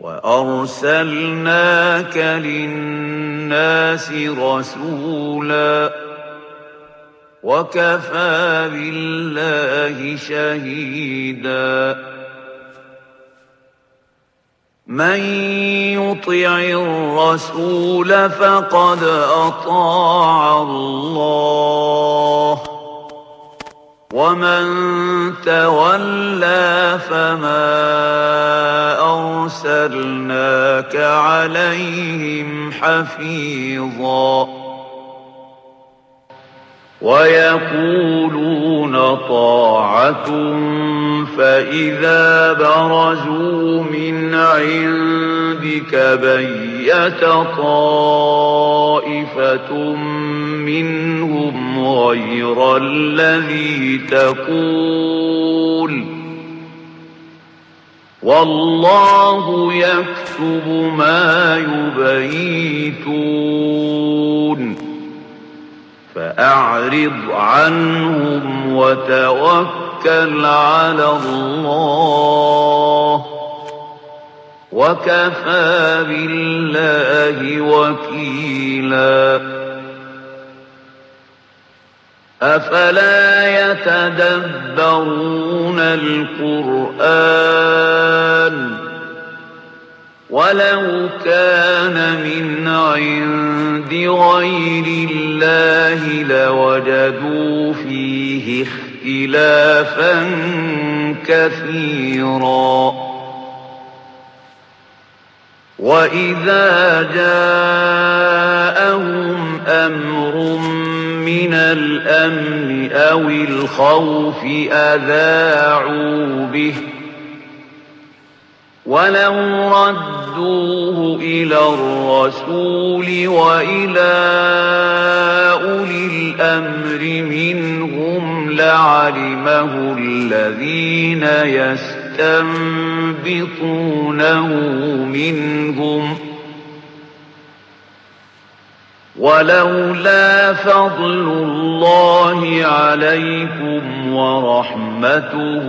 وأرسلناك للناس رسولا وكفى بالله شهيدا من يطع الرسول فقد أطاع الله ومن تولى فما أرسلناك عليهم حفيظا ويقولون طاعة فإذا برزوا من عندك بيت طائفة منهم غير الذي تقول. والله يكتب ما يبيتون. فأعرض عنهم وتوكل على الله. وكفى بالله وكيلا. أفلا يتدبرون القرآن ولو كان من عند غير الله لوجدوا فيه اختلافا كثيرا. وإذا جاءهم أمر من الأمن أو الخوف أذاعوا به ولو ردوه إلى الرسول وإلى أولي الأمر منهم لعلمه الذين يستنبطونه منهم ولولا فضل الله عليكم ورحمته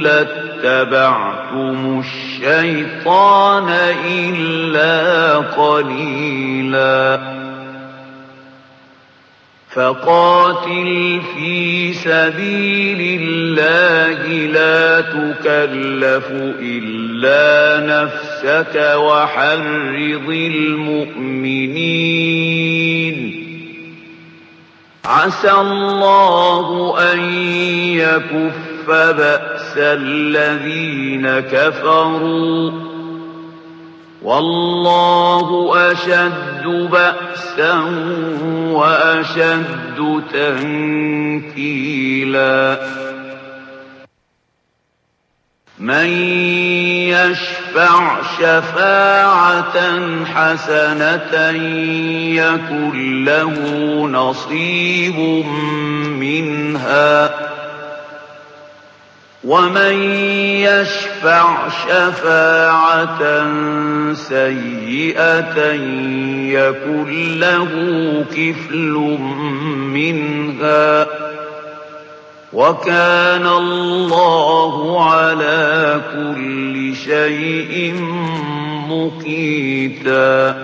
لاتبعتم الشيطان إلا قليلا فقاتل في سبيل الله لا تكلف إلا نفسك وحرض المؤمنين. عسى الله أن يكف بأس الذين كفروا. والله أشد بأسا وأشد تنكيلا. من يشفع شفاعة حسنة يكن له نصيب منها. ومن يشفع شفاعة سيئة يكن له كفل منها وكان الله على كل شيء مقيتا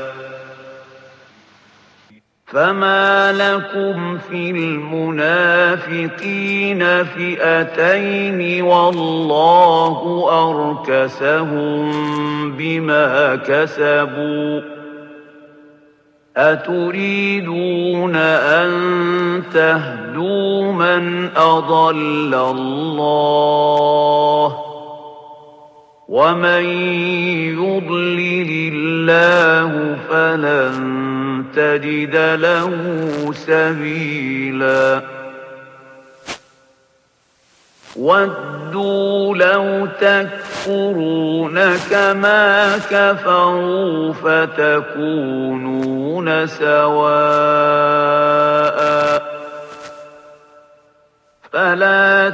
فما لكم في المنافقين فئتين والله أركسهم بما كسبوا أتريدون أن تهدوا من أضل الله ومن يضلل الله فلن تجد له سبيلا. ودوا لو تكفرون كما كفروا فتكونون سواء. فلا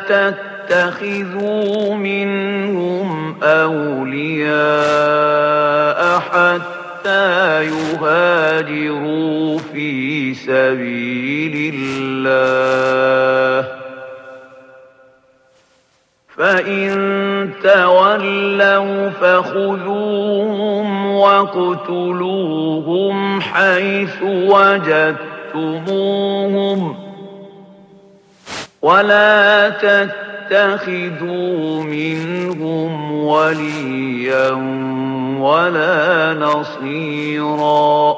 تتخذوا منهم أولياء حتى يهاجروا في سبيل الله. فإن تولوا فخذوهم واقتلوهم حيث وجدتموهم. ولا تتخذوا منهم وليا ولا نصيرا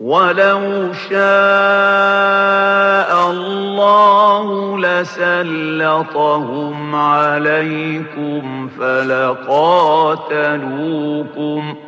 ولو شاء الله لسلطهم عليكم فلقاتلوكم ۖ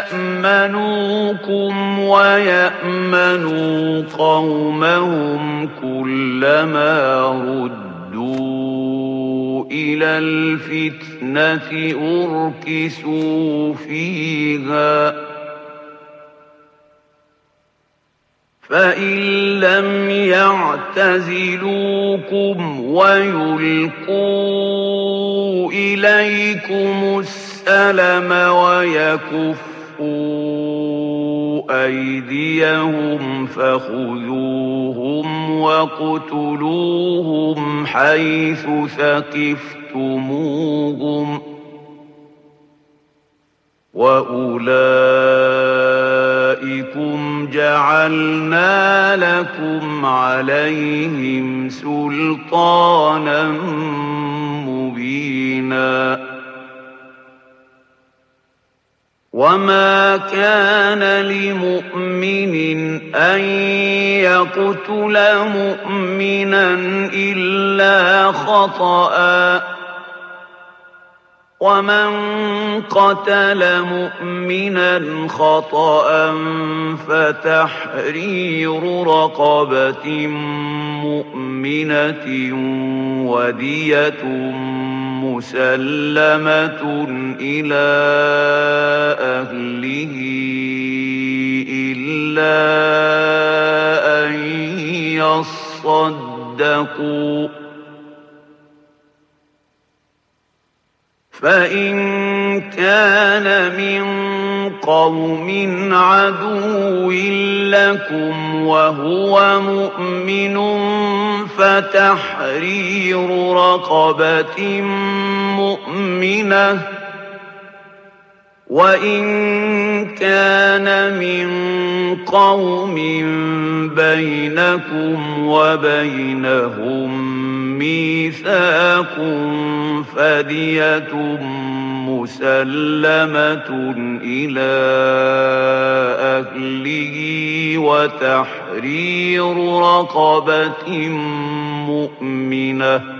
يأمنوكم ويأمنوا قومهم كلما ردوا إلى الفتنة أركسوا فيها. فإن لم يعتزلوكم ويلقوا إليكم السلم ويكفوا أيديهم فخذوهم واقتلوهم حيث ثقفتموهم وأولئكم جعلنا لكم عليهم سلطانا مبينا وما كان لمؤمن أن يقتل مؤمنا إلا خطأً ومن قتل مؤمنا خطأ فتحرير رقبة مؤمنة ودية مسلمة إلى أهله إلا أن يصدقوا. فإن كان من قوم عدو لكم وهو مؤمن فتحرير رقبة مؤمنة وإن كان من قوم بينكم وبينهم ميثاق فدية مسلمة إلى أهله وتحرير رقبة مؤمنة.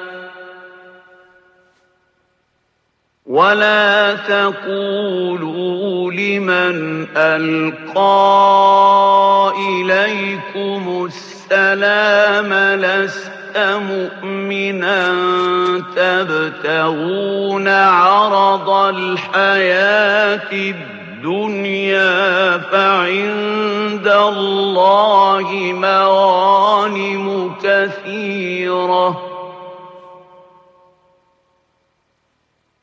ولا تقولوا لمن ألقى إليكم السلام لست مؤمنا تبتغون عرض الحياة الدنيا فعند الله مغانم كثيره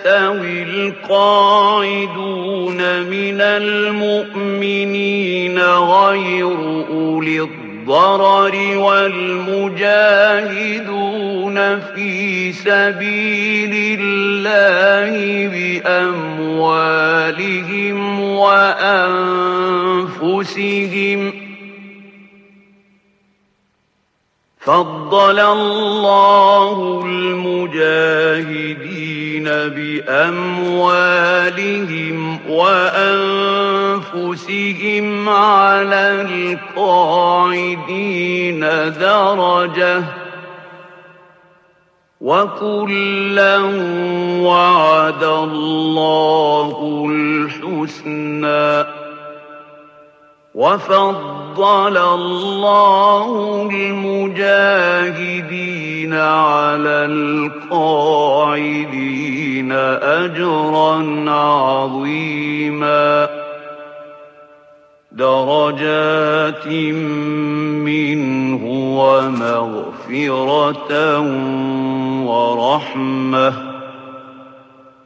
يستوي القاعدون من المؤمنين غير أولي الضرر والمجاهدون في سبيل الله بأموالهم وأنفسهم فضل الله المجاهدين بأموالهم وأنفسهم على القاعدين درجة وكلا وعد الله الحسنى وفضل الله المجاهدين على القاعدين أجرا عظيما. درجات منه ومغفرة ورحمة.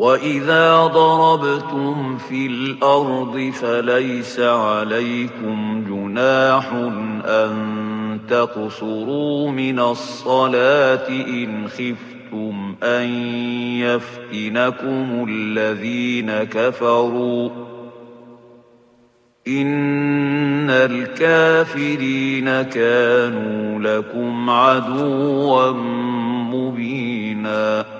وإذا ضربتم في الأرض فليس عليكم جناح أن تقصروا من الصلاة إن خفتم أن يفتنكم الذين كفروا إن الكافرين كانوا لكم عدوا مبيناً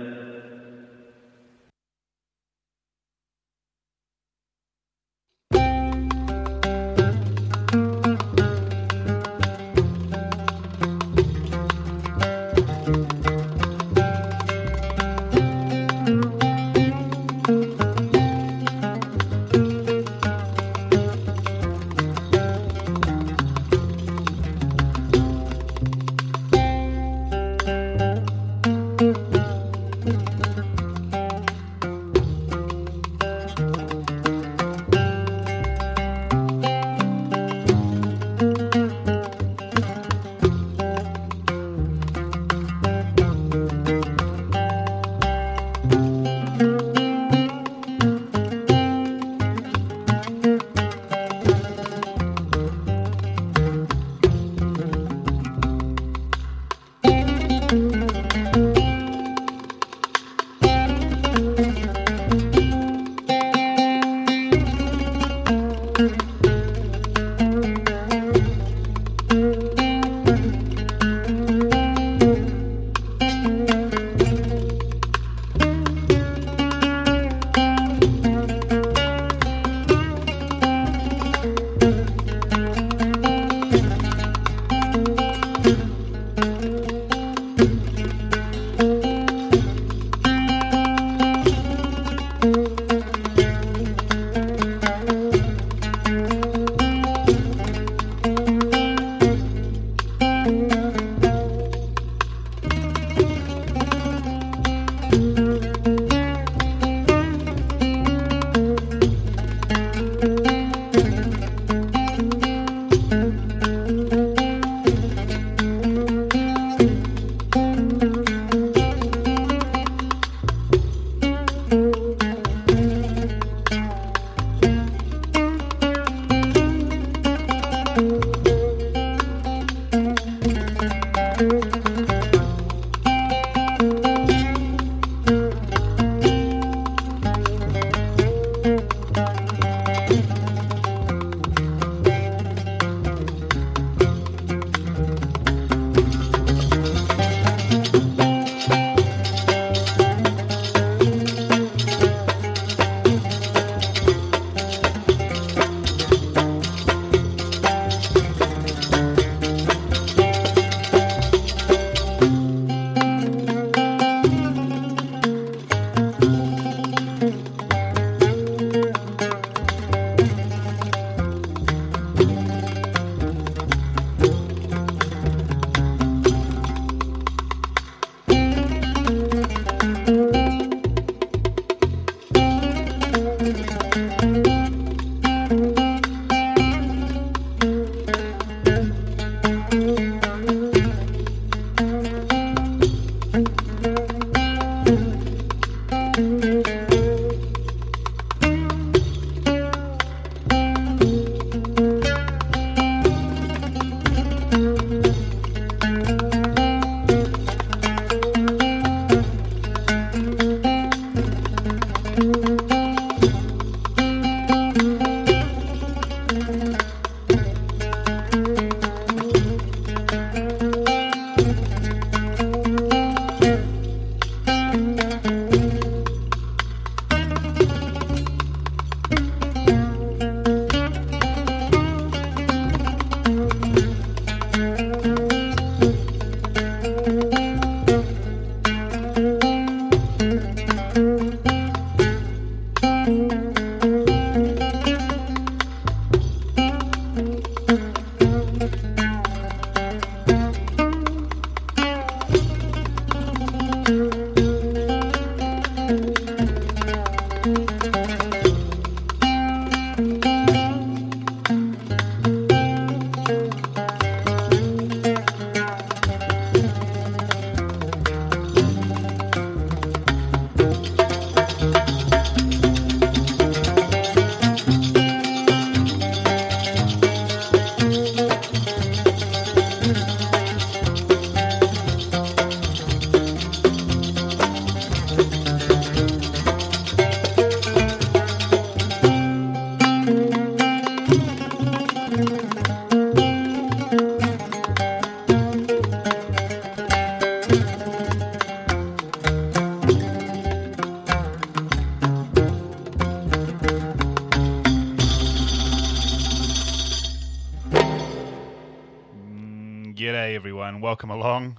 Welcome along.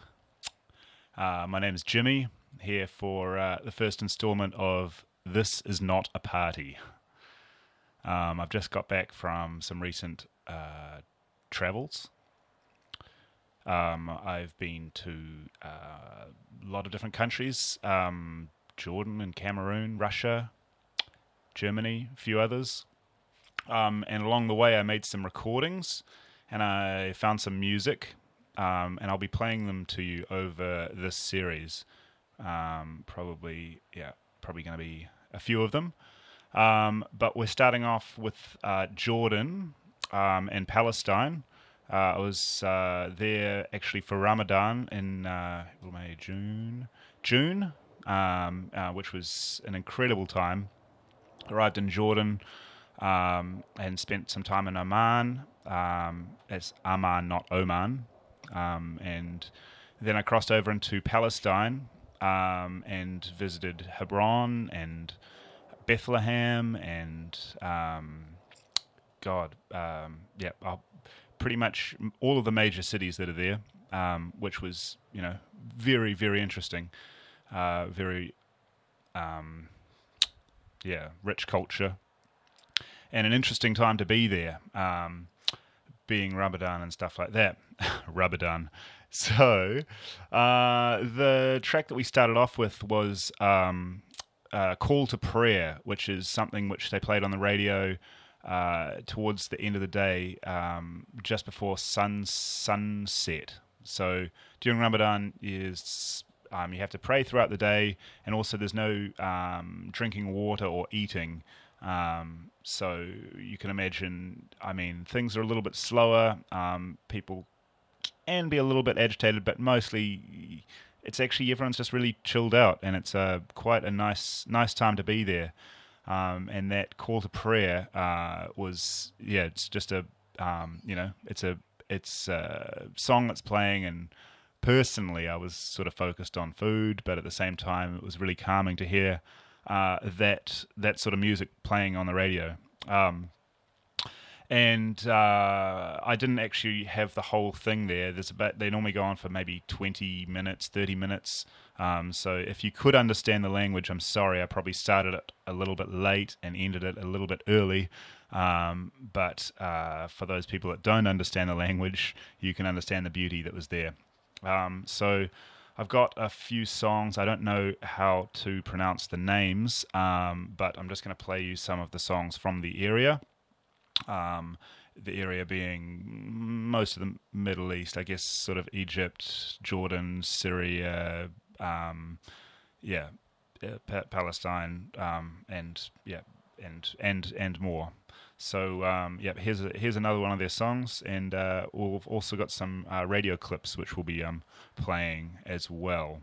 Uh, my name is Jimmy, here for uh, the first installment of This Is Not a Party. Um, I've just got back from some recent uh, travels. Um, I've been to uh, a lot of different countries um, Jordan and Cameroon, Russia, Germany, a few others. Um, and along the way, I made some recordings and I found some music, um, and I'll be playing them to you over this series. Um, probably, yeah, probably going to be a few of them. Um, but we're starting off with uh, Jordan um, and Palestine. Uh, I was uh, there actually for Ramadan in uh, May, June, June, um, uh, which was an incredible time. Arrived in Jordan um, and spent some time in Oman. Um, it's Amman, not Oman. Um, and then I crossed over into Palestine um, and visited Hebron and Bethlehem and um, God, um, yeah, I'll, pretty much all of the major cities that are there, um, which was you know very very interesting, uh, very um, yeah rich culture, and an interesting time to be there, um, being Ramadan and stuff like that. Ramadan. So uh, the track that we started off with was um, uh, "Call to Prayer," which is something which they played on the radio. Uh, towards the end of the day, um, just before sun sunset. So during Ramadan, is um, you have to pray throughout the day, and also there's no um, drinking water or eating. Um, so you can imagine, I mean, things are a little bit slower. Um, people can be a little bit agitated, but mostly it's actually everyone's just really chilled out, and it's uh, quite a nice nice time to be there. Um, and that call to prayer uh, was yeah, it's just a um, you know, it's a it's a song that's playing and personally I was sort of focused on food, but at the same time it was really calming to hear uh, that that sort of music playing on the radio. Um, and uh, I didn't actually have the whole thing there. There's about they normally go on for maybe twenty minutes, thirty minutes. Um, so if you could understand the language, I'm sorry, I probably started it a little bit late and ended it a little bit early. Um, but uh, for those people that don't understand the language, you can understand the beauty that was there. Um, so I've got a few songs. I don't know how to pronounce the names, um, but I'm just going to play you some of the songs from the area. Um, the area being most of the Middle East, I guess, sort of Egypt, Jordan, Syria, um, yeah, uh, Palestine, um, and yeah, and and and more. So um, yeah, here's a, here's another one of their songs, and uh, we've also got some uh, radio clips which we'll be um, playing as well.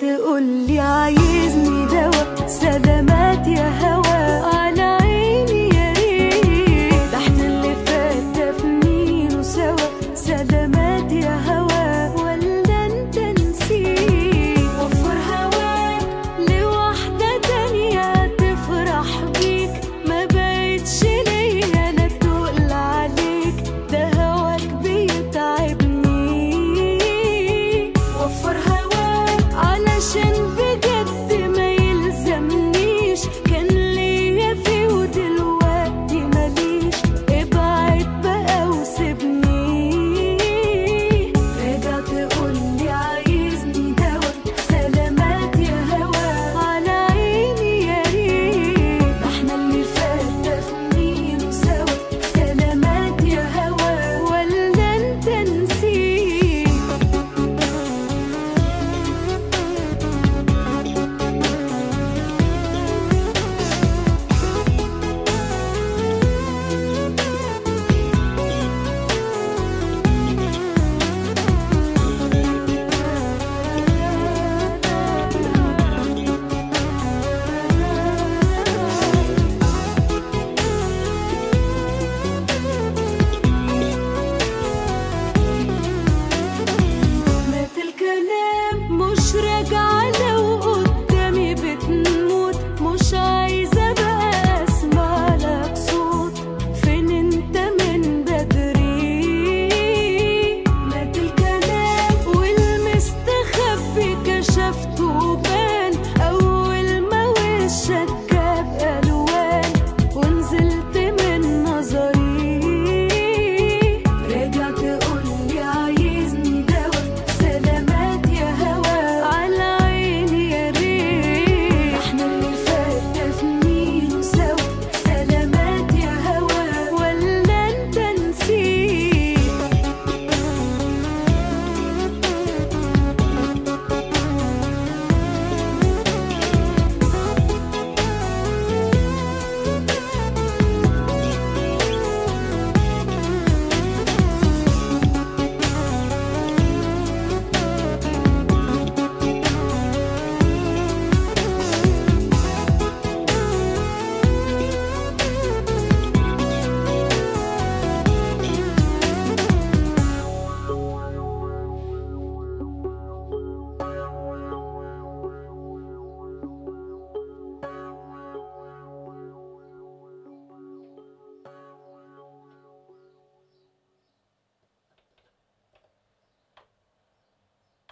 تقولي عيب.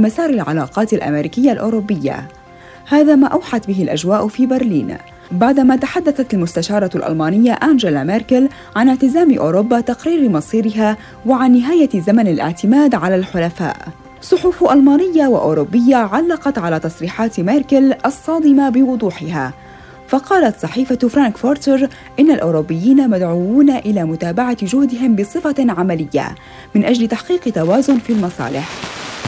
مسار العلاقات الأمريكية الأوروبية. هذا ما أوحت به الأجواء في برلين بعدما تحدثت المستشارة الألمانية أنجيلا ميركل عن اعتزام أوروبا تقرير مصيرها وعن نهاية زمن الاعتماد على الحلفاء. صحف ألمانية وأوروبية علقت على تصريحات ميركل الصادمة بوضوحها فقالت صحيفة فرانكفورتر إن الأوروبيين مدعوون إلى متابعة جهدهم بصفة عملية من أجل تحقيق توازن في المصالح.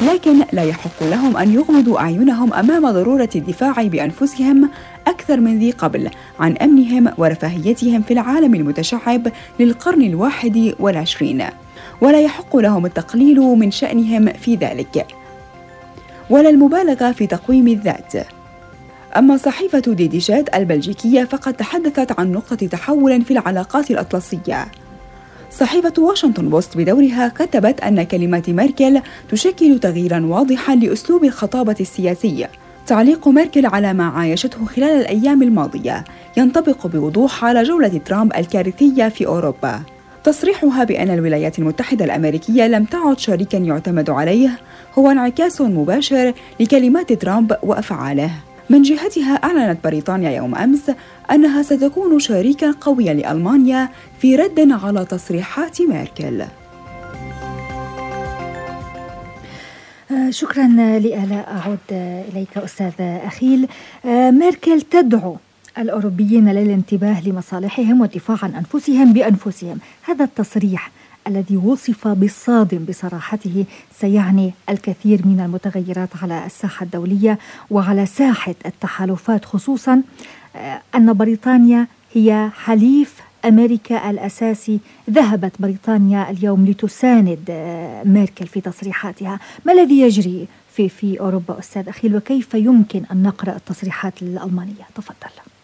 لكن لا يحق لهم أن يغمضوا أعينهم أمام ضرورة الدفاع بأنفسهم أكثر من ذي قبل عن أمنهم ورفاهيتهم في العالم المتشعب للقرن الواحد والعشرين. ولا يحق لهم التقليل من شأنهم في ذلك. ولا المبالغة في تقويم الذات. أما صحيفة ديديشات البلجيكية فقد تحدثت عن نقطة تحول في العلاقات الأطلسية. صحيفة واشنطن بوست بدورها كتبت أن كلمات ميركل تشكل تغييرا واضحا لأسلوب الخطابة السياسي تعليق ميركل على ما عايشته خلال الأيام الماضية ينطبق بوضوح على جولة ترامب الكارثية في أوروبا. تصريحها بأن الولايات المتحدة الأمريكية لم تعد شريكا يعتمد عليه هو انعكاس مباشر لكلمات ترامب وأفعاله. من جهتها أعلنت بريطانيا يوم أمس أنها ستكون شريكا قويا لألمانيا في رد على تصريحات ميركل. آه، شكرا لآلاء أعود إليك أستاذ أخيل. آه، ميركل تدعو الأوروبيين للانتباه لمصالحهم والدفاع عن أنفسهم بأنفسهم. هذا التصريح الذي وصف بالصادم بصراحته سيعني الكثير من المتغيرات على الساحة الدولية وعلى ساحة التحالفات خصوصا آه، أن بريطانيا هي حليف أمريكا الأساسي. ذهبت بريطانيا اليوم لتساند آه، ميركل في تصريحاتها. ما الذي يجري في, في أوروبا أستاذ أخيل وكيف يمكن أن نقرأ التصريحات الألمانية؟ تفضل.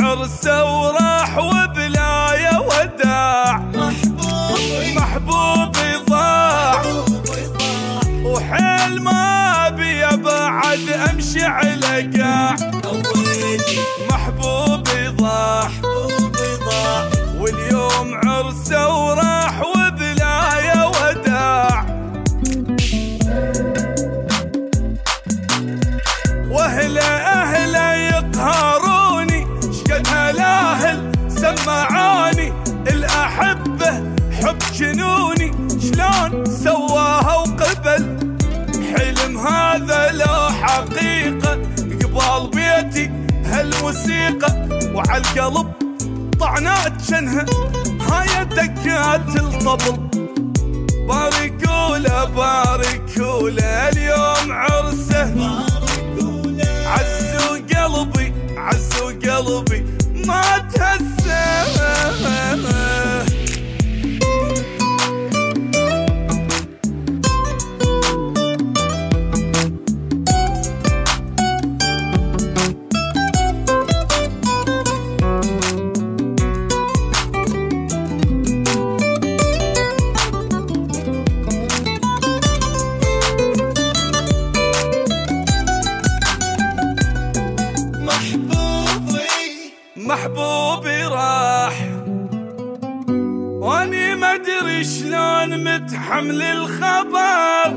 عرسه وراح وبلايا وداع. محبوبي ضاع. وحيل ما بي بعد أمشي على قاع. محبوبي ضاع. واليوم عرسه وراح الاحبه حب جنوني شلون سواها وقبل؟ حلم هذا لو حقيقة قبال بيتي هالموسيقى وعالقلب طعنات شنها هاي دقات الطبل. باركوله باركوله اليوم عرسه. عزوا قلبي عزوا قلبي. ما تهسه شلون متحمل الخبر.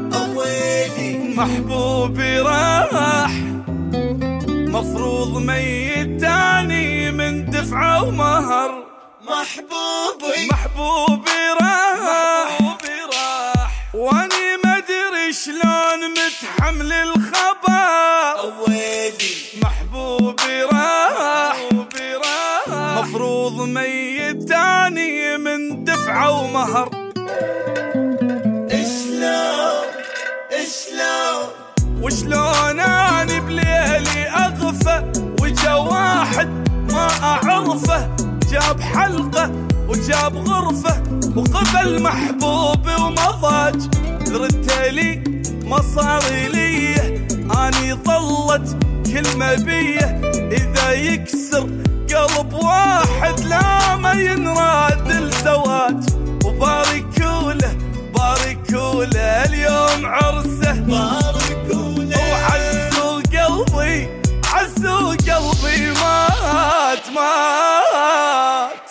محبوبي راح. مفروض ميت تاني من دفعه ومهر. محبوبي. محبوبي راح. محبوبي راح. وأني ما أدري شلون متحمل الخبر. محبوبي راح. مفروض ميت تاني من دفعه ومهر. وشلون اني بليلي أغفى وجا واحد ما أعرفه. جاب حلقة وجاب غرفة وقبل محبوبي ومضاج. رتيلي مصاري لي أني ظلت كلمة بي. إذا يكسر قلب واحد لا ما ينراد الزواج. وبارك وله اليوم عرسه مبارك وله وعزوا قلبي عزوا قلبي مات مات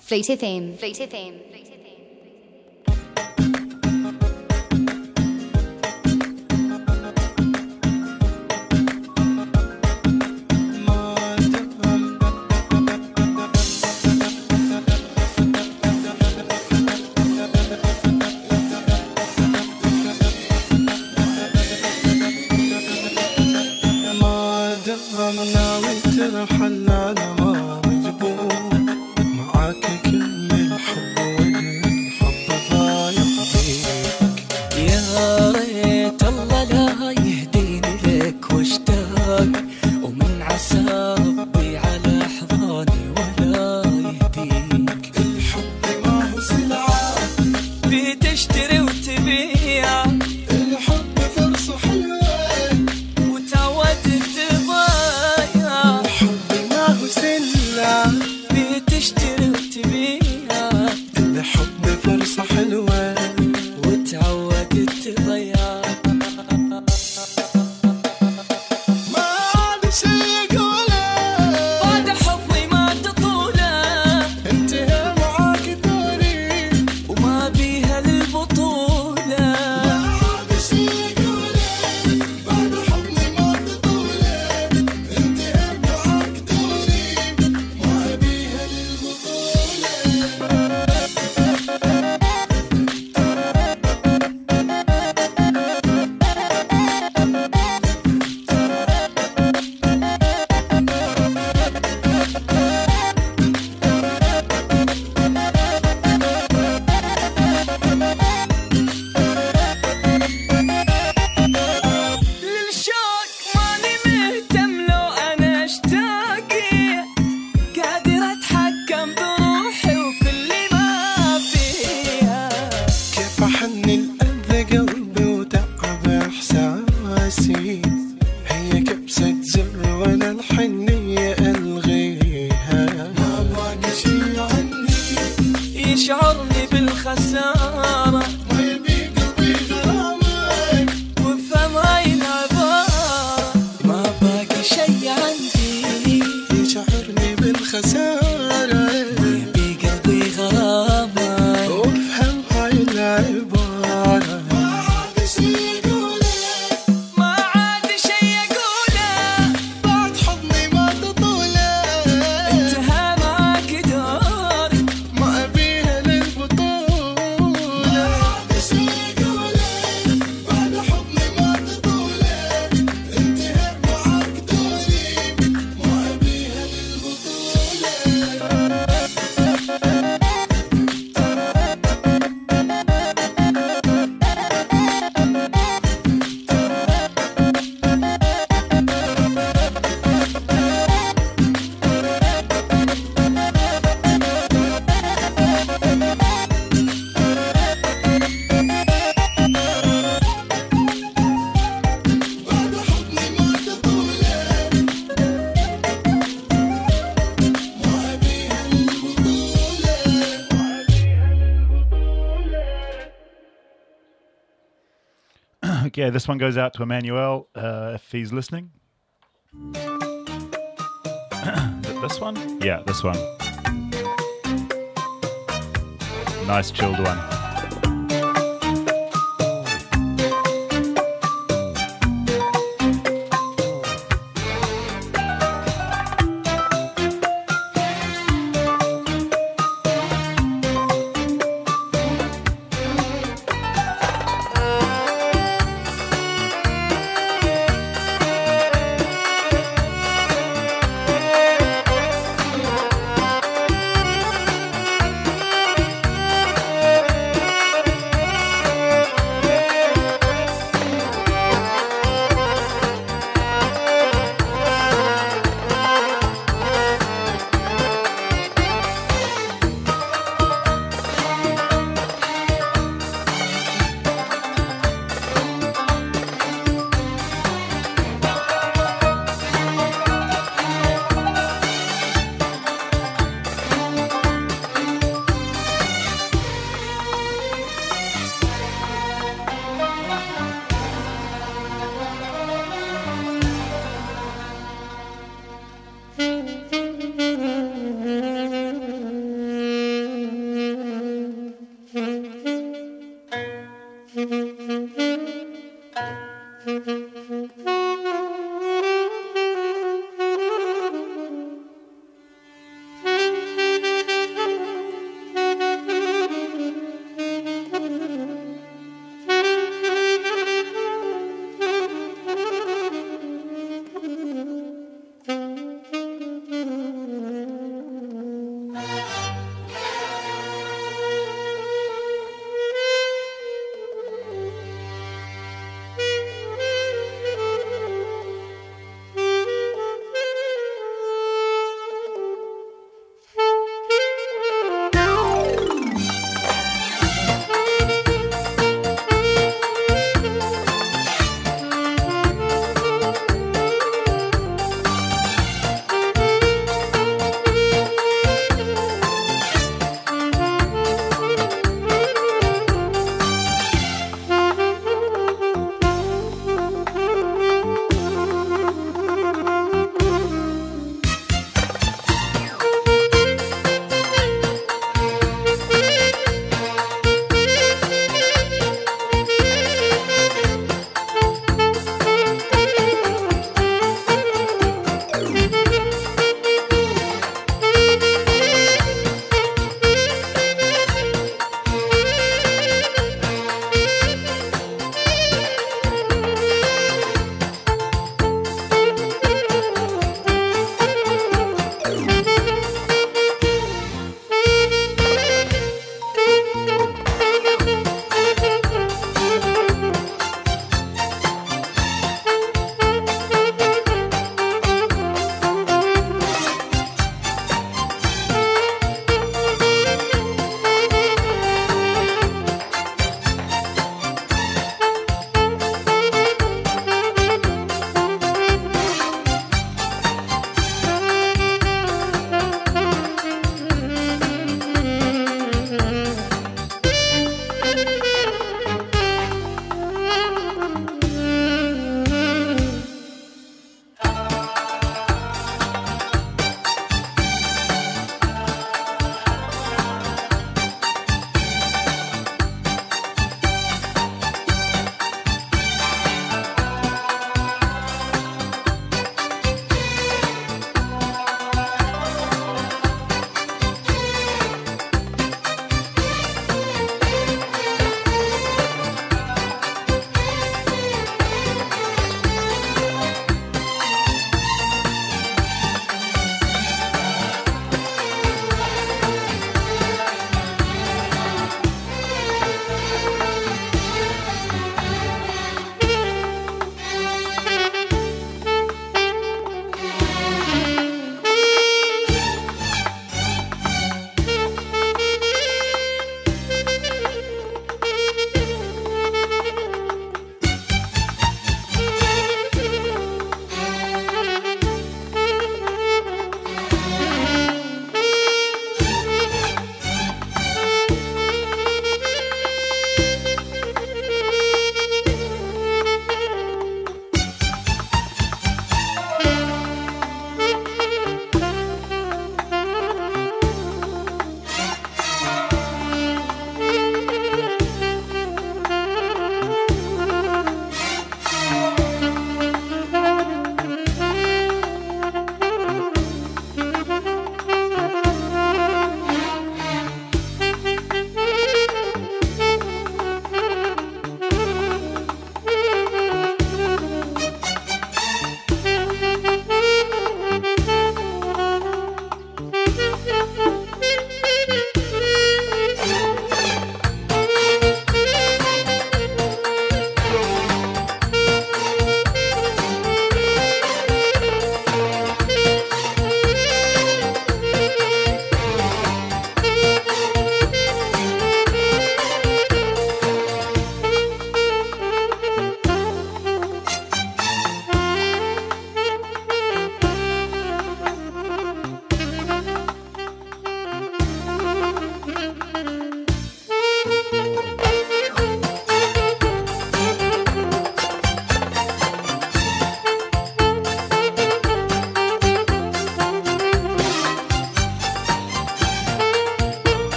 Fleet FM. Fleet FM. حنانة الحنانه yeah, this one goes out to Emmanuel uh, if he's listening. this one? Yeah, this one. Nice chilled one.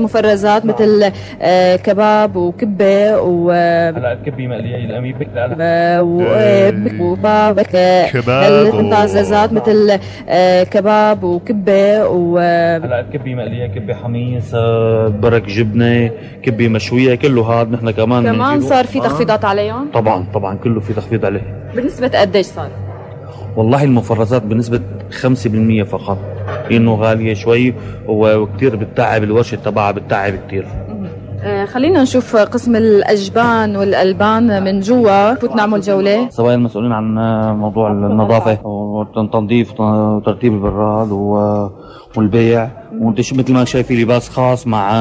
مفرزات مثل آه، كباب وكبة و هلا الكبه مقلية الاميبك لا لا آه، و- وبابك. كباب و- المتعززات مثل آه، كباب وكبة و هلا الكبه مقلية كبة حميص آه، برك جبنة كبة مشوية كله هذا نحن كمان كمان. صار في آه. تخفيضات عليهم؟ طبعا طبعا كله في تخفيض عليه. بنسبه قديش صار؟ والله المفرزات بنسبة 5% فقط. لأنه غالية شوي و- وكتير بتتعب الورشة تبعها بتتعب كتير. آه، خلينا نشوف قسم الأجبان والألبان من جوا. فوت نعمل جولة؟ سواء المسؤولين عن موضوع النظافة والتنظيف وترتيب البراد و- والبيع. وأنت شو مثل ما شايفي لباس خاص مع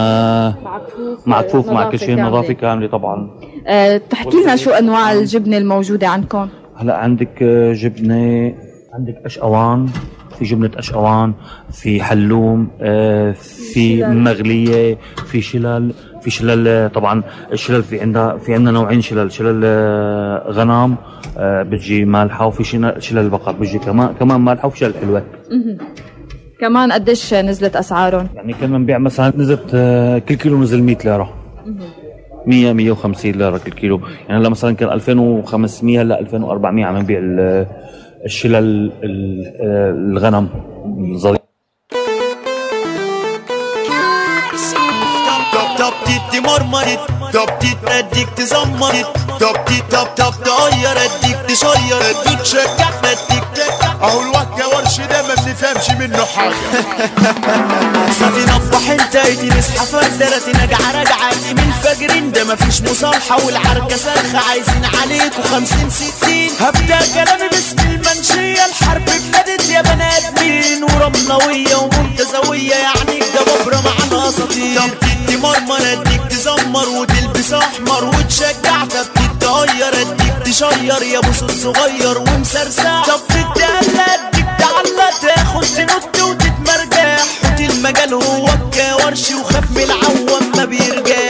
مع كفوف مع كل شيء كاملة. نظافة كاملة طبعا. آه، تحكي لنا شو أنواع الجبنة الموجودة عندكم. هلا عندك جبنة عندك أشقوان في جبنة أشقوان في حلوم آه، في. مغلية في شلل في شلل آه، طبعا الشلل في عندها في عندنا نوعين شلل شلل آه، غنم بتجي مالحة وفي شلل بقر بتجي كمان كمان مالحة وفي شلل حلوة. كمان قديش نزلت أسعارهم؟ يعني كنا بنبيع مثلا نزلت كل كيلو نزل 100 ليرة. 100 150 ليرة كل كيلو. يعني هلا مثلا كان 2500 هلا 2400 عم نبيع الشلل الغنم. الظريف دبتي مرمرت دبتي تزمرت دبتي تغيرت ديك تشيرت دوتشك أهو الوكا ورش ده ما بنفهمش منه حاجة. صافي نفح انتهيتي نصحى فردرتي نجعة رجعتي من فجر ده مفيش مصالحة والعركة صرخة عايزين عليكوا خمسين ستين. هبدأ كلامي باسم المنشية. الحرب ابتدت يا بني آدمين. ورملوية ومنتزوية. يعني الجبابرة معانا اساطير طب تدي مرمر أديك تزمر. وتلبس احمر وتشجع طب تتغير أديك تشير. يا بوس صغير ومسرسع. طب تدي اديك تعلق تاخد تنط وتتمرجح حوت المجال هو الكورش وخاف من العوام ما بيرجع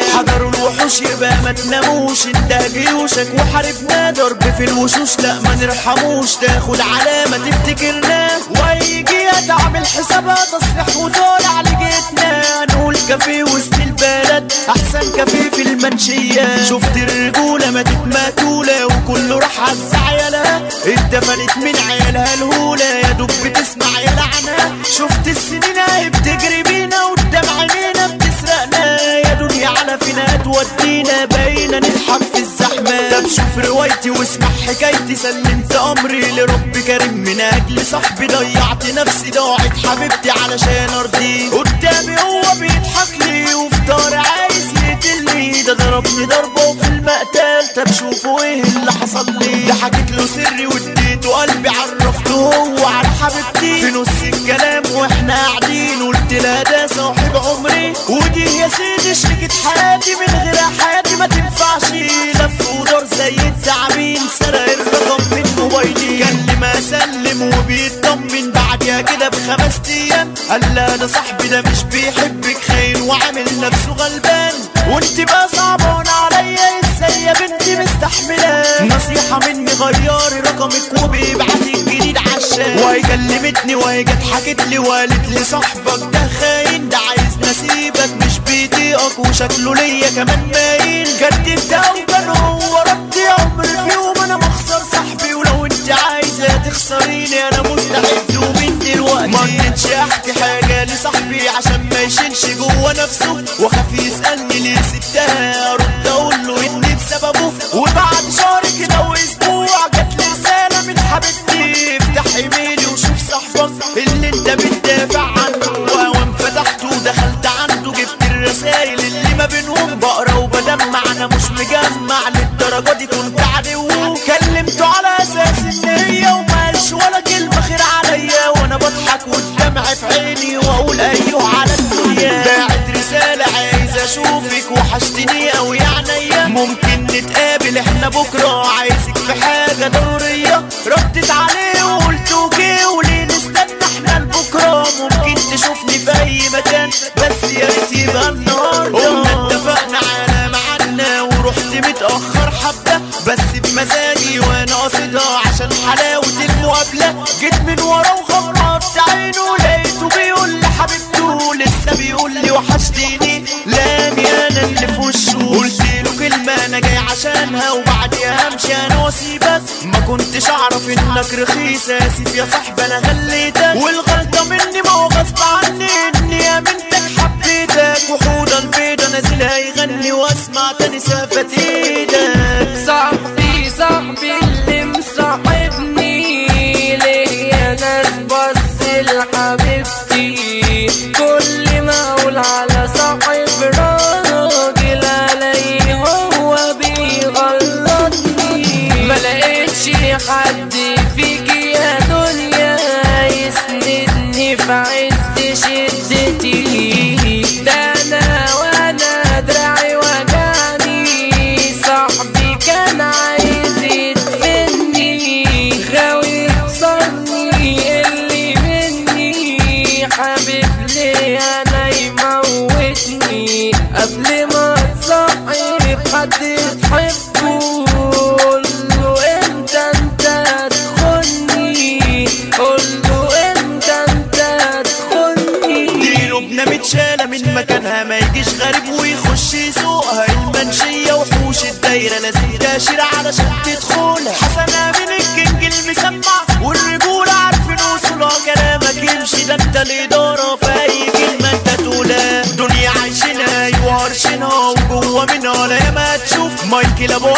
الوحوش يبقى ما تناموش. انده جيوشك وحاربنا ضرب في الوشوش. لا ما نرحموش. تاخد علامة تفتكرنا. ويجي تعمل حسابها تصريح وطالع لجيتنا نقول كافيه وسط البلد أحسن كافيه في المنشية. شفت الرجولة ماتت ماتولة وكله راح عز عيالها اتدفنت من عيالها الهولة. يا دوب بتسمع يا لعنة شفت السنين اهي بتجري بينا قدام عينينا. بتسرقنا يا دنيا على فينا تودينا باينة نضحك في الزحمة. طب شوف روايتي واسمع حكايتي سلمت أمري لرب كريم من أجل صاحبي. ضيعت نفسي ضاعت حبيبتي علشان ارضيه قدامي هو بيضحك لي وفي داري عايز يقتلني ده ضربني ضربة وفي المقتل. طب شوفوا إيه اللي حصل لي. ده حكيت له سري واديته قلبي عرفته هو على حبيبتي. في نص الكلام وإحنا قاعدين قلت لها ده صاحب عمري. ودي يا سيدي شريكة حياتي من غيرها حياتي ما تنفعش. لف ودار زي التعابين سرق الرقم من موبايلي. كلم أسلم وبيطمن بعدها كده بخمس أيام. قال لا ده صاحبي ده مش بيحبك خاين وعامل نفسه غلبان. وانت بقى صعبان عليا إزاي يا بنتي مستحملة؟ نصيحة مني غيري رقمك وبيبعتي الجديد عشان. وهي كلمتني وهي جت حكت لي وقالت لي صاحبك ده خاين ده عايز نسيبك مش بيطيقك وشكله ليا كمان باين. كدبت أو كان هو ردي عمري في يوم أنا بخسر صاحبي. ولو انت عايزة تخسريني أنا مستعد. ومن دلوقتي. ما رضيتش احكي حاجة لصاحبي عشان ما يشيلش جوه نفسه. واخاف يسألني ليه سبتها. ارد أقول له اني بسببه. وبعد شهر كده وأسبوع جات لي رسالة من حبيبتي. افتح إيميلي وشوف صاحبك اللي أنت بتدافع عنه.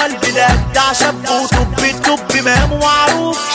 البلاد ده عشان طب الطب مامو معروف.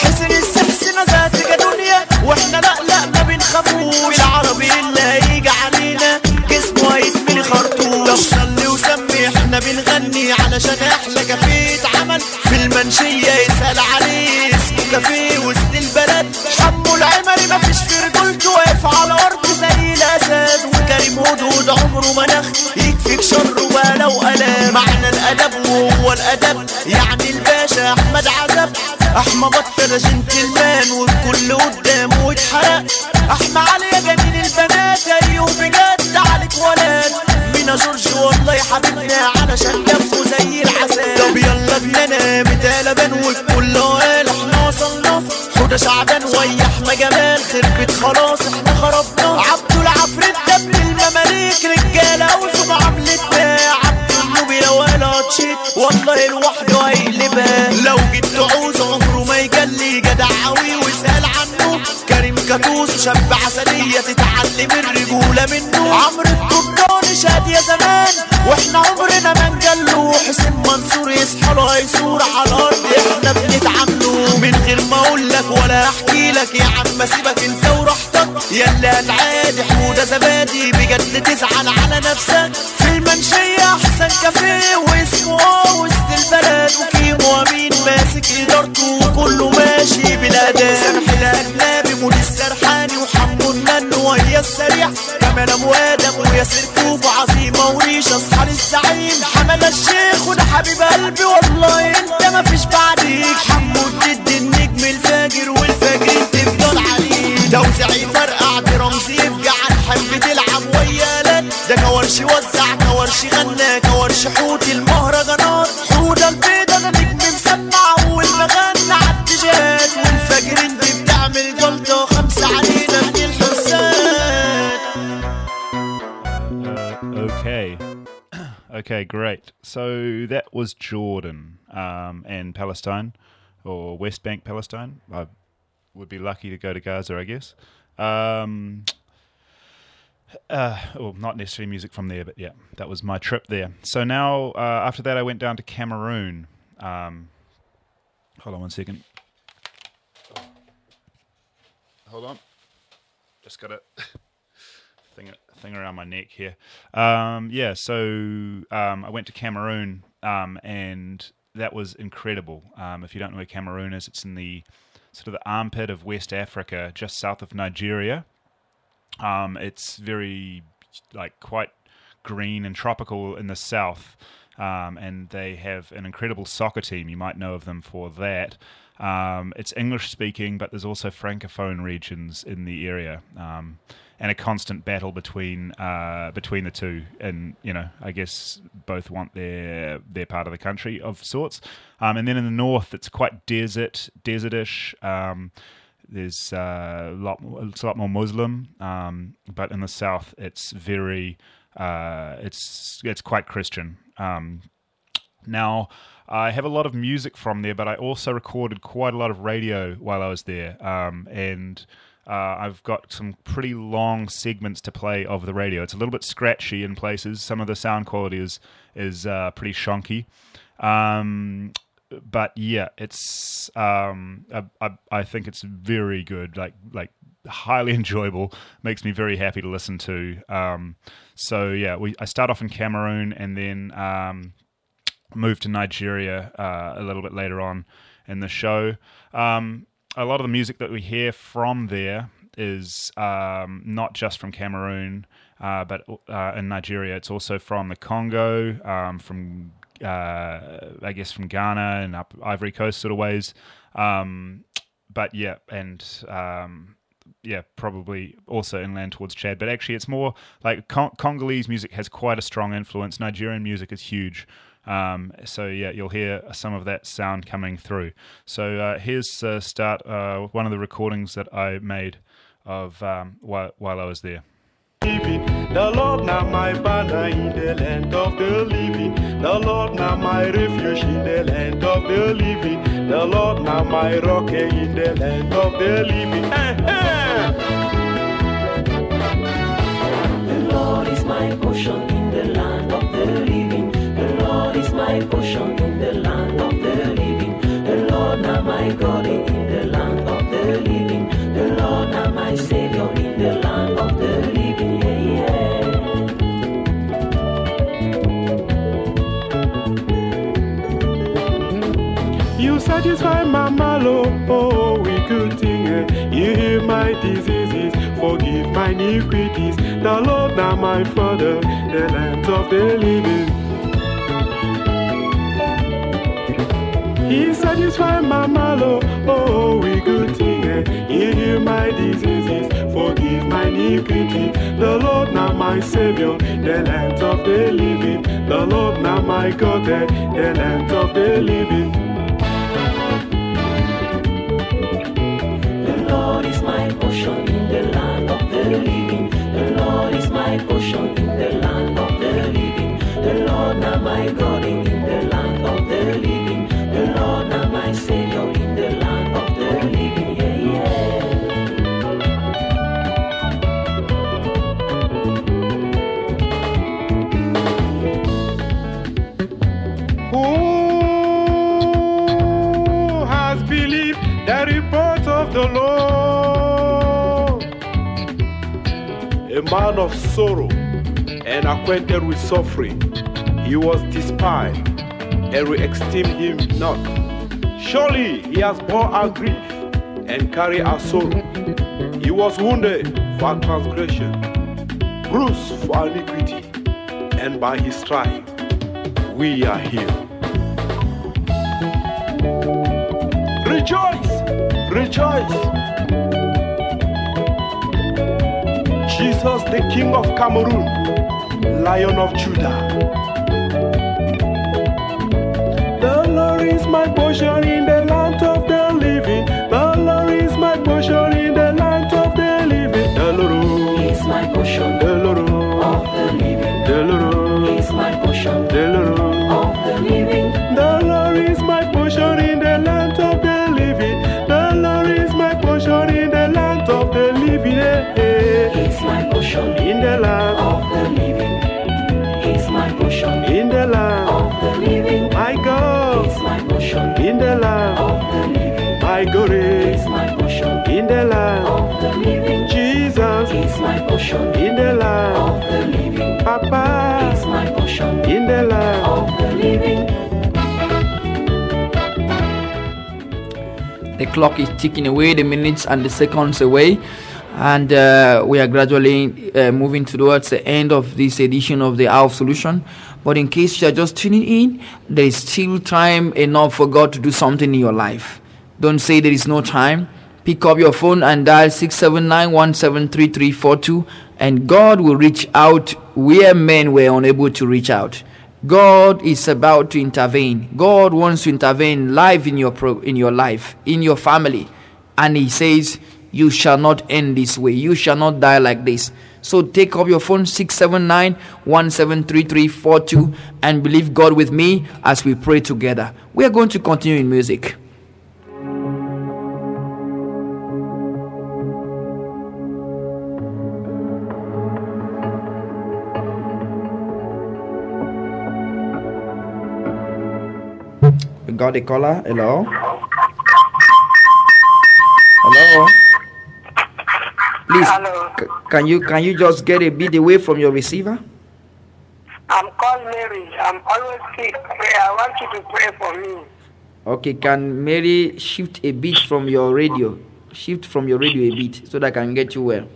شاب عسلية تتعلم الرجولة منه. عمرو الطبطاني شاد يا زمان وإحنا عمرنا ما نجله حسين منصور يصحى له هيصور على الأرض إحنا بنتعامله. من غير ما أقول لك ولا أحكي لك يا عم سيبك أنت وراحتك. ياللي هتعادي حوده زبادي بجد تزعل على نفسك. في المنشية أحسن كافيه واسمه وسط البلد وكيمو أمين. طوبة عظيمة وريشة اصحى للزعيم. حمل الشيخ وده حبيب قلبي والله. انت مفيش بعديك. حمود تدي النجم الفاجر والفاجر تفضل عليك. توزيعي فرقع برمزي يفجع الحب تلعب ويا لك ده كورشي وزع كورشي غنى كورشي حوت الم okay, great. So that was Jordan um, and Palestine, or West Bank Palestine. I would be lucky to go to Gaza, I guess. Um, uh, well, not necessarily music from there, but yeah, that was my trip there. So now, uh, after that, I went down to Cameroon. Um, hold on one second. Hold on. Just got a thing around my neck here. Um, yeah, so um, I went to Cameroon, um, and that was incredible. Um, if you don't know where Cameroon is, it's in the sort of the armpit of West Africa, just south of Nigeria. Um, it's very like quite green and tropical in the south, um, and they have an incredible soccer team. You might know of them for that. Um, it's English speaking, but there's also francophone regions in the area, um, and a constant battle between uh, between the two. And you know, I guess both want their their part of the country of sorts. Um, and then in the north, it's quite desert, desertish. Um, there's uh, a lot more, it's a lot more Muslim, um, but in the south, it's very uh, it's it's quite Christian. Um, now, I have a lot of music from there, but I also recorded quite a lot of radio while I was there, um, and uh, I've got some pretty long segments to play of the radio. It's a little bit scratchy in places. Some of the sound quality is is uh, pretty shonky. Um, but yeah, it's um, I, I, I think it's very good. Like like highly enjoyable. Makes me very happy to listen to. Um, so yeah, we I start off in Cameroon and then um, move to Nigeria uh, a little bit later on in the show. Um, a lot of the music that we hear from there is um, not just from Cameroon, uh, but uh, in Nigeria, it's also from the Congo, um, from uh, I guess from Ghana and up Ivory Coast sort of ways. Um, but yeah, and um, yeah, probably also inland towards Chad. But actually, it's more like Cong- Congolese music has quite a strong influence. Nigerian music is huge. Um, so yeah, you'll hear some of that sound coming through. So uh, here's uh, start uh, one of the recordings that I made of um, while while I was there. The Lord now my banner in the land of the living. The Lord now my refuge in the land of the living. The Lord now my rock in the land of the living. Eh, eh. The Lord is my portion in the land my portion in the land of the living. The Lord now my God in the land of the living. The Lord now my Savior in the land of the living. Yeah, yeah. You satisfy my malo, oh, with good thing. eh. You heal my diseases, forgive my iniquities. The Lord now my Father, the land of the living. He satisfy my malo, oh, we good thing. eh. You heal my diseases, forgive my iniquity. The Lord now my Savior, the land of the living. The Lord now my God, eh, the land of the living. The Lord is my portion in the land of the living. The Lord is my portion in the land of the living. The Lord now my God in the land of the living. The Lord now my Savior in the land of the living. Who has believed the report of the Lord? A man of sorrow and acquainted with suffering, he was despised, and we esteem him not. Surely he has borne our grief and carried our sorrow. He was wounded for our transgression, bruised for our iniquity, and by his stripe we are healed. Rejoice! Rejoice! Jesus, the King of Cameroon, Lion of Judah. Lord is my the land of the living. Jesus, Is my portion in the land of the living. Papa, Is my portion in the land of the living. The clock is ticking away, the minutes and the seconds away, and uh, we are gradually uh, moving towards the end of this edition of the Hour of Solution. But in case you are just tuning in, there is still time enough for God to do something in your life. Don't say there is no time. Pick up your phone and dial 679173342, and God will reach out where men were unable to reach out. God is about to intervene. God wants to intervene live in your pro- in your life, in your family. And he says, You shall not end this way. You shall not die like this. So take up your phone 679 173342 and believe God with me as we pray together. We are going to continue in music. Got a caller. Hello. Hello. Please, c- can you can you just get a bit away from your receiver? I'm called Mary. I'm always sick. I want you to pray for me. Okay, can Mary shift a bit from your radio? Shift from your radio a bit so that I can get you well.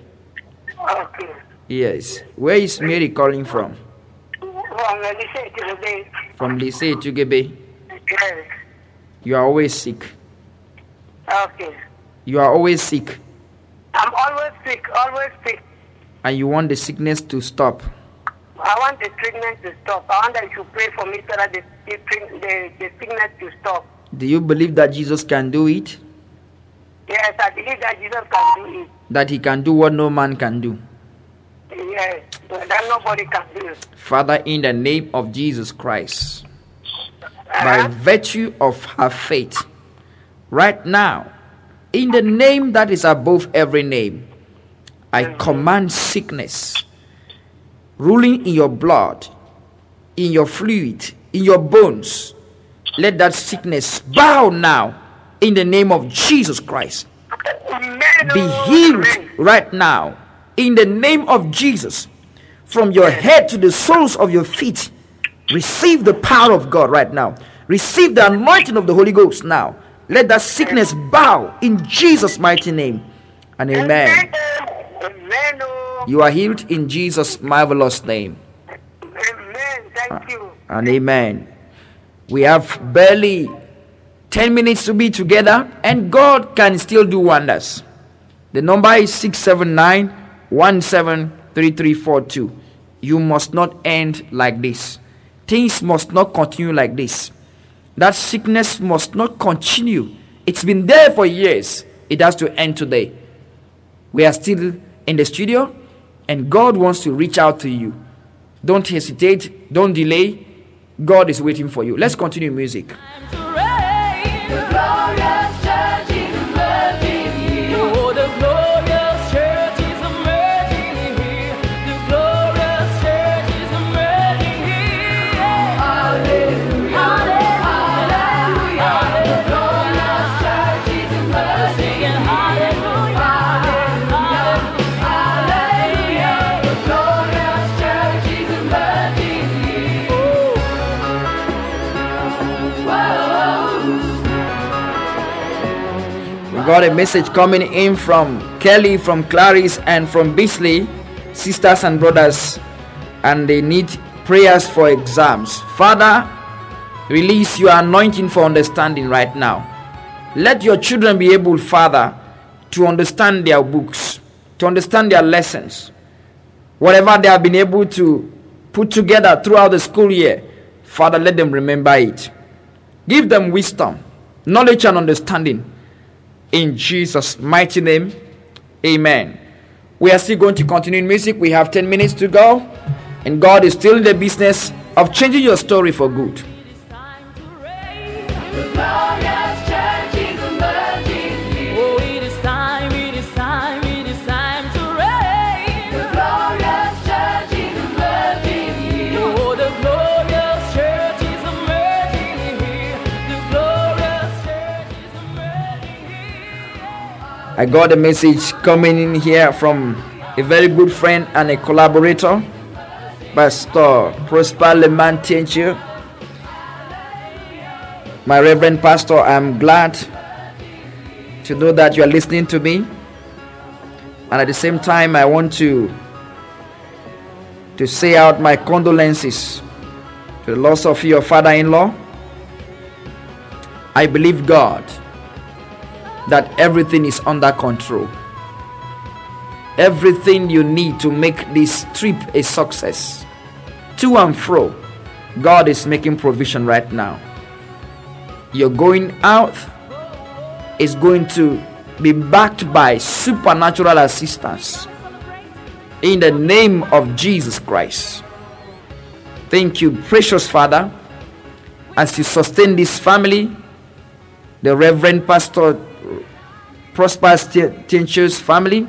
Okay. Yes. Where is Mary calling from? From to the. From Lycée Tugebe. Yes. You are always sick. Okay. You are always sick I'm always sick. Always sick. and you want the sickness to stop. I want the treatment to stop. I want that you pray for me so that the, the, the, the sickness to stop. Do you believe that Jesus can do it? Yes, I believe that Jesus can do it. That he can do what no man can do? Yes, that nobody can do. Father, in the name of Jesus Christ, by virtue of her faith, right now, in the name that is above every name, I command sickness ruling in your blood, in your fluid, in your bones. Let that sickness bow now in the name of Jesus Christ. Be healed right now in the name of Jesus. From your head to the soles of your feet, receive the power of God right now. Receive the anointing of the Holy Ghost now. Let that sickness bow in Jesus' mighty name. And amen. You are healed in Jesus' marvelous name. Thank you. And amen. We have barely 10 minutes to be together, and God can still do wonders. The number is 679 173342. You must not end like this. Things must not continue like this. That sickness must not continue. It's been there for years. It has to end today. We are still in the studio, and God wants to reach out to you. Don't hesitate, don't delay. God is waiting for you. Let's continue music. Got a message coming in from Kelly, from Clarice, and from Beasley, sisters and brothers, and they need prayers for exams. Father, release your anointing for understanding right now. Let your children be able, Father, to understand their books, to understand their lessons. Whatever they have been able to put together throughout the school year, Father, let them remember it. Give them wisdom, knowledge, and understanding. In Jesus' mighty name, amen. We are still going to continue in music. We have 10 minutes to go, and God is still in the business of changing your story for good. I got a message coming in here from a very good friend and a collaborator, Pastor Prosper Leman Tienchu. My Reverend Pastor, I'm glad to know that you are listening to me. And at the same time, I want to to say out my condolences to the loss of your father-in-law. I believe God that everything is under control. Everything you need to make this trip a success, to and fro, God is making provision right now. You're going out is going to be backed by supernatural assistance. In the name of Jesus Christ. Thank you, precious Father, as you sustain this family, the Reverend Pastor Prosper Tienchu's family,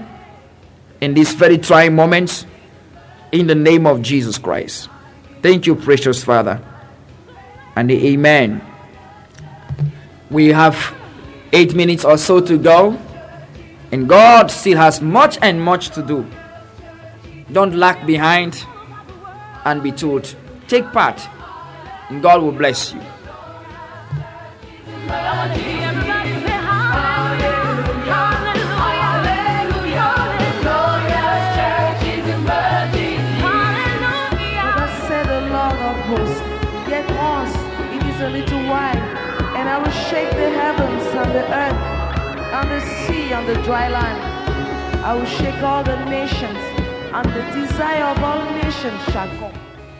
in these very trying moments, in the name of Jesus Christ. Thank you, precious Father. And amen. We have eight minutes or so to go, and God still has much and much to do. Don't lag behind and be told. Take part, and God will bless you. The earth, and the sea and the dry land. I will shake all the nations, and the desire of all nations shall come.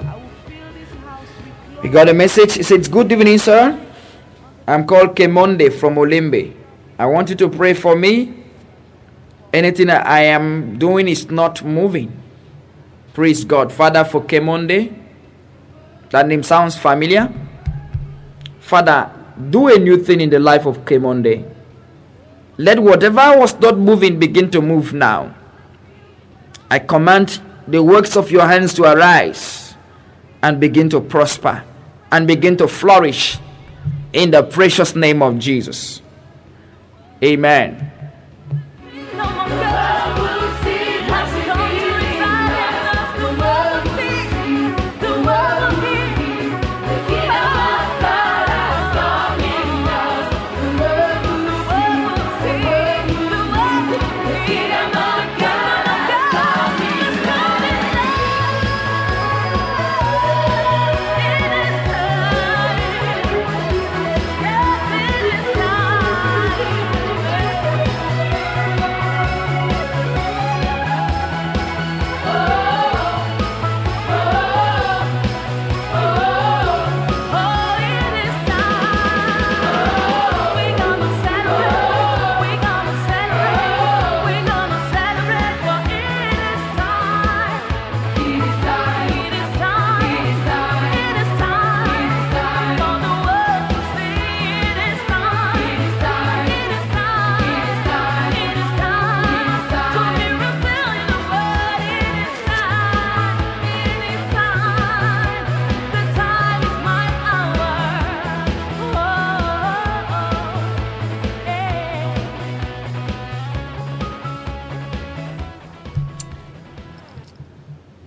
i will fill this house We got a message. It says, Good evening, sir. I'm called Kemonde from Olembe. I want you to pray for me. Anything I am doing is not moving. Praise God. Father, for Kemonde. That name sounds familiar. Father, do a new thing in the life of Kemonde. Let whatever was not moving begin to move now. I command the works of your hands to arise and begin to prosper and begin to flourish in the precious name of Jesus. Amen.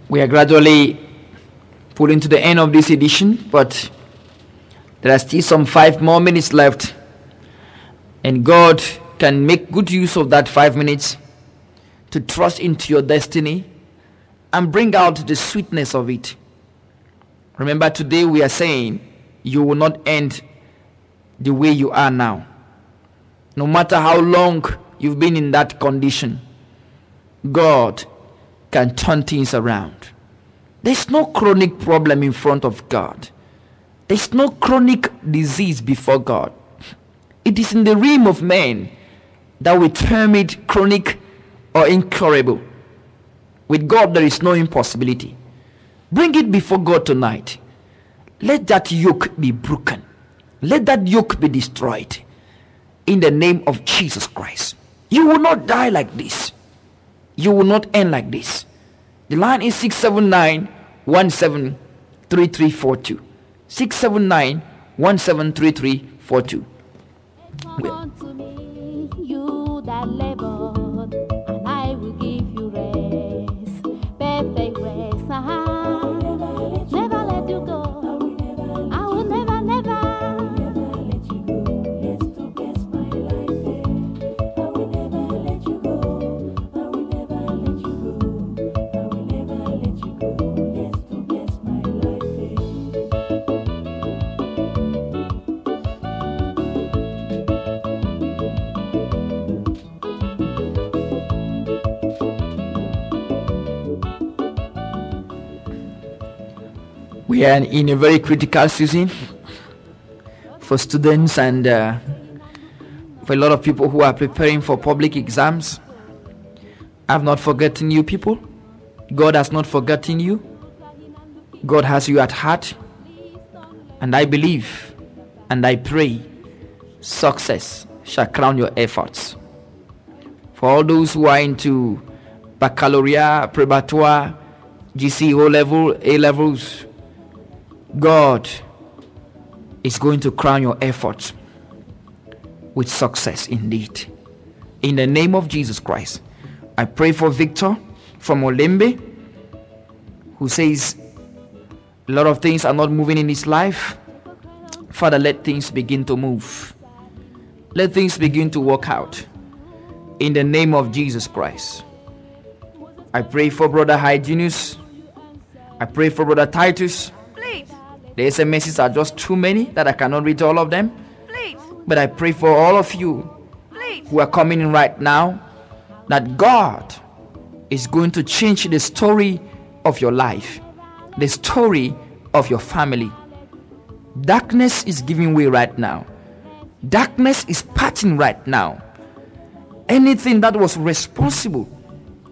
We are gradually pulling to the end of this edition, but there are still some five more minutes left. And God can make good use of that five minutes to trust into your destiny and bring out the sweetness of it. Remember, today we are saying you will not end the way you are now. No matter how long you've been in that condition, God can turn things around. There's no chronic problem in front of God. There's no chronic disease before God. It is in the realm of man that we term it chronic or incurable. With God, there is no impossibility. Bring it before God tonight. Let that yoke be broken. Let that yoke be destroyed. In the name of Jesus Christ. You will not die like this. You will not end like this. The line is 679 173342. 679 173342. We are in a very critical season for students and uh, for a lot of people who are preparing for public exams. I've not forgotten you people. God has not forgotten you. God has you at heart. And I believe and I pray success shall crown your efforts. For all those who are into baccalaureate, preparatory, GC O level, A levels, God is going to crown your efforts with success indeed. In the name of Jesus Christ, I pray for Victor from Olembe, who says a lot of things are not moving in his life. Father, let things begin to move. Let things begin to work out. In the name of Jesus Christ. I pray for Brother Hyginus. I pray for Brother Titus. The SMSs are just too many that I cannot read all of them. please, But I pray for all of you please. who are coming in right now that God is going to change the story of your life, the story of your family. Darkness is giving way right now. Darkness is parting right now. Anything that was responsible,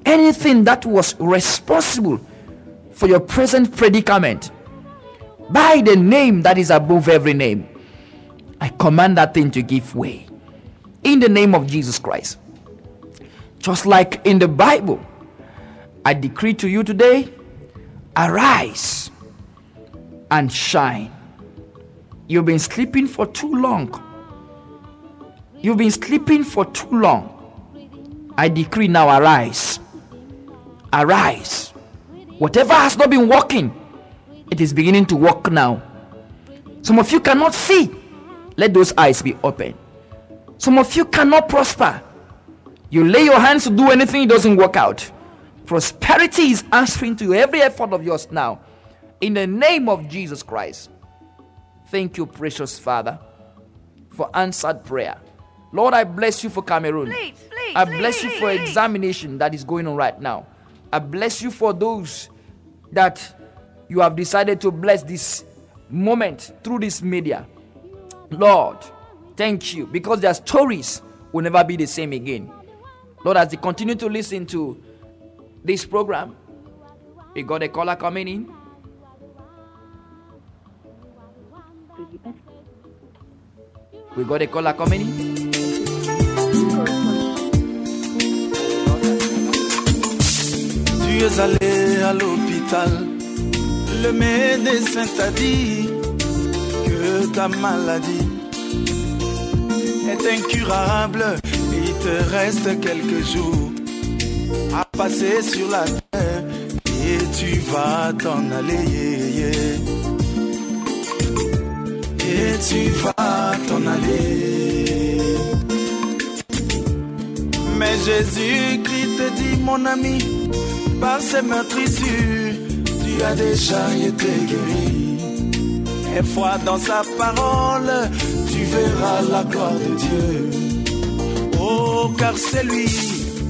anything that was responsible for your present predicament, by the name that is above every name, I command that thing to give way in the name of Jesus Christ. Just like in the Bible, I decree to you today arise and shine. You've been sleeping for too long. You've been sleeping for too long. I decree now arise. Arise. Whatever has not been working, it is beginning to work now. Some of you cannot see. Let those eyes be open. Some of you cannot prosper. You lay your hands to do anything, it doesn't work out. Prosperity is answering to every effort of yours now. In the name of Jesus Christ. Thank you, precious Father, for answered prayer. Lord, I bless you for Cameroon. Please, please, I bless you please, for please. examination that is going on right now. I bless you for those that you have decided to bless this moment through this media. Lord, thank you because their stories will never be the same again. Lord, as they continue to listen to this program, we got a caller coming in. We got a caller coming in. Tu es allé à l'hôpital, le médecin t'a dit que ta maladie est incurable il te reste quelques jours à passer sur la terre et tu vas t'en aller. Et tu vas t'en aller. Mais Jésus-Christ te dit, mon ami, par ses meurtrissures, tu as déjà été guéri. Et foi dans sa parole, tu verras la gloire de Dieu. Oh, car c'est lui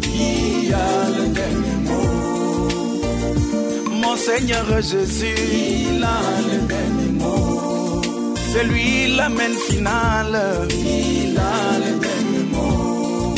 qui a le dernier mot. Mon Seigneur Jésus, il a le dernier mot. C'est lui l'amène finale. Il a le dernier mot.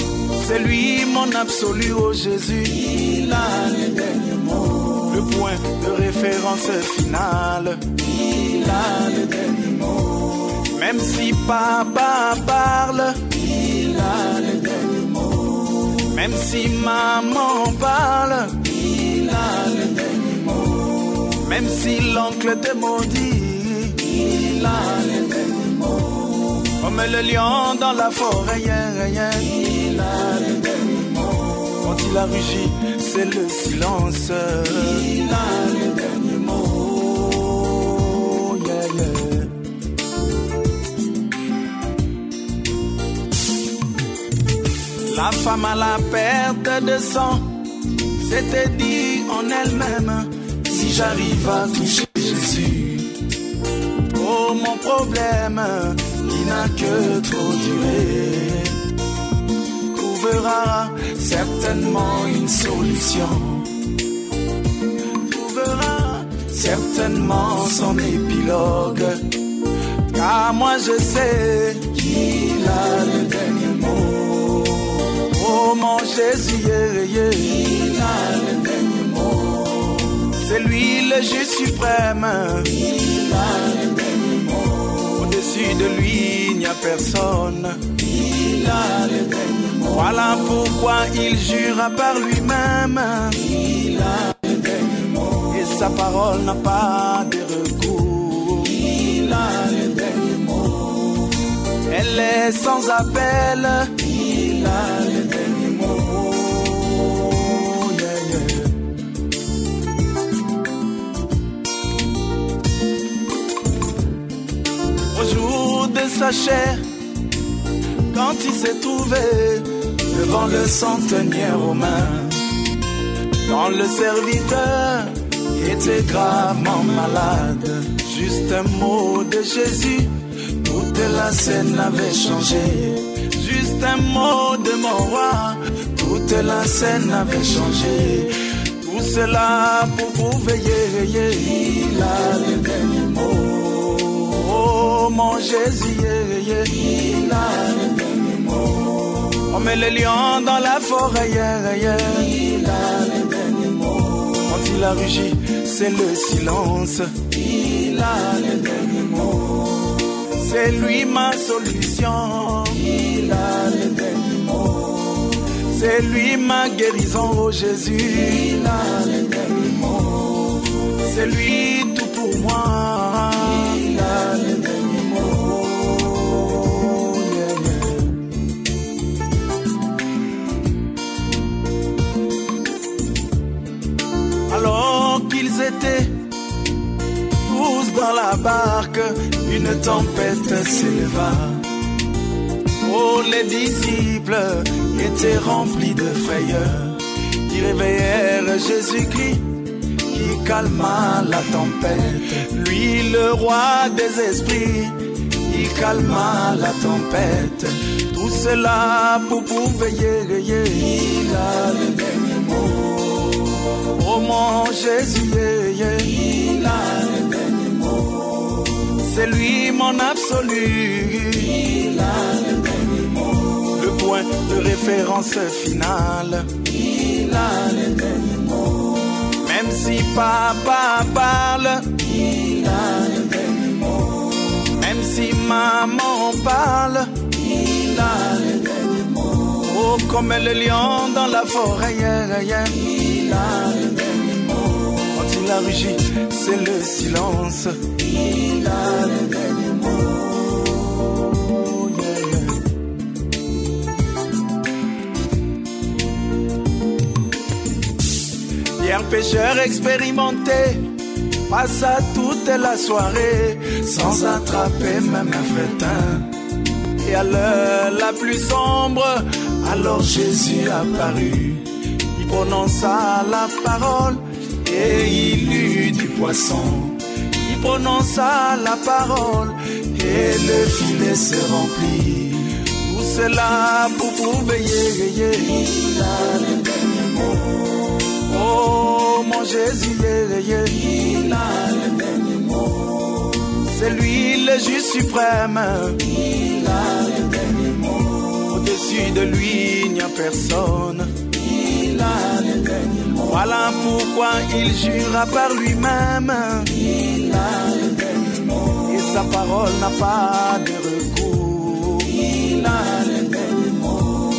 C'est lui mon absolu, oh Jésus. Il a le dernier mot. Le point de référence finale. Il a le dernier mot. Même si papa parle, il a le dernier mot. Même si maman parle, il a le dernier mot. Même si l'oncle te maudit, il a le dernier mot. Comme le lion dans la forêt, yeah, yeah. il a le dernier mot. Quand il a rugi, c'est le silence. Il a le dernier mot. Yeah, yeah. La femme à la perte de sang s'était dit en elle-même si j'arrive à toucher Jésus. Oh mon problème qui n'a que trop duré trouvera certainement une solution. Trouvera certainement son épilogue. Car moi je sais qu'il a le dernier mot. Oh mon Jésus, il a le dernier mot. C'est lui le juge suprême. Il a le dernier mot. Au-dessus de lui, il n'y a personne. Il a le dernier. Voilà pourquoi il jura par lui-même. Il a le. Et sa parole n'a pas de recours. Il a le mot. Elle est sans appel. Il a le. Au jour de sa chair, quand il s'est trouvé devant le centenier romain, quand le serviteur était gravement malade, juste un mot de Jésus, toute la scène avait changé. Juste un mot de mon roi, toute la scène avait changé. Tout cela pour vous veiller, il a le dernier mot. Oh mon Jésus. Il a. on met le lion dans la forêt. yeah, yeah. Il a le dernier mot. Quand il a rugi, c'est le silence. Il a le dernier mot. C'est lui ma solution. Il a le dernier mot. C'est lui ma guérison, oh Jésus. Il a le dernier mot. C'est lui dans la barque, une tempête s'éleva. Oh, les disciples étaient remplis de frayeur. Ils réveillèrent Jésus-Christ qui calma la tempête. Lui, le roi des esprits, il calma la tempête. Tout cela pour pour veiller. Il a le dernier mot. Oh mon Jésus. C'est lui mon absolu. Il a le dernier mot. Le point de référence final. Il a le dernier mot. Même si papa parle, Il a le dernier mot. même si maman parle, Il a le dernier mot. oh comme le lion dans la forêt. yeah, yeah. Il a le dernier mot. Quand il a rugi, c'est le silence. Pêcheur expérimenté passa toute la soirée sans attraper même un fretin. Et à l'heure la plus sombre, alors Jésus apparut. Il prononça la parole et il eut du poisson. Prononça la parole et le filet se remplit. Tout cela pour vous veiller. Il a le dernier mot. Oh mon Jésus, yeah, yeah. Il a le dernier mot. c'est lui le juge suprême. Il a le dernier mot. Au-dessus de lui, il n'y a personne. Il a. Voilà pourquoi il jura par lui-même. Il Et sa parole n'a pas de recours. Il a le dernier mot.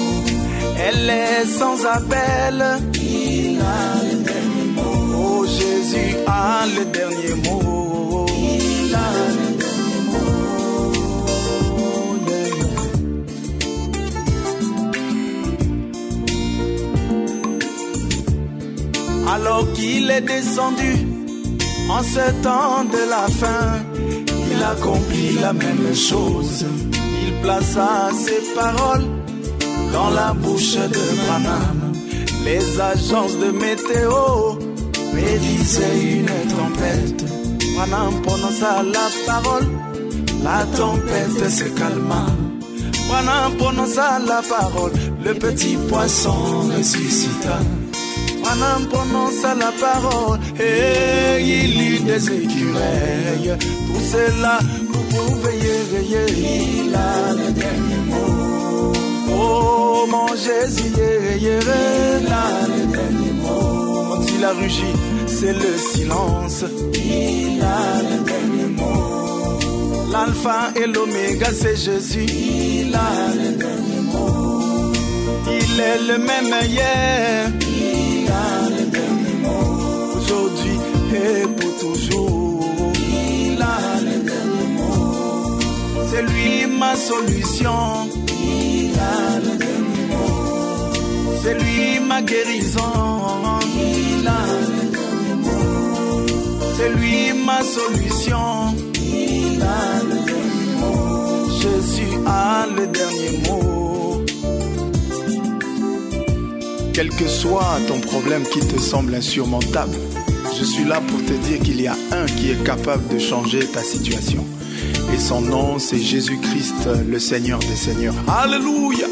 Elle est sans appel. Il a le dernier mot. Oh Jésus a le dernier mot. Il a le dernier mot. Yeah. Alors qu'il est descendu en ce temps de la fin, il accomplit la même chose. Il plaça ses paroles dans la bouche de Branham. Les agences de météo prédisaient une tempête. Branham prononça la parole, la tempête se calma. Branham prononça la parole, le petit poisson ressuscita. Branham prononça la parole et il eut des écureuils. Tout cela pour vous veiller, veiller. Il a le dernier mot. Oh mon Jésus, Il a le dernier mot. quand il a rugi, c'est le silence. Il a le dernier mot. L'alpha et l'oméga, c'est Jésus. Il a le dernier mot. Il est le même hier. Et pour toujours. Il a le dernier mot. C'est lui ma solution. Il a le dernier mot. C'est lui ma guérison. Il a le dernier mot. C'est lui ma solution. Il a le dernier mot. Jésus a le dernier mot. Quel que soit ton problème qui te semble insurmontable, je suis là pour te dire qu'il y a un qui est capable de changer ta situation. Et son nom, c'est Jésus-Christ, le Seigneur des Seigneurs. Alléluia.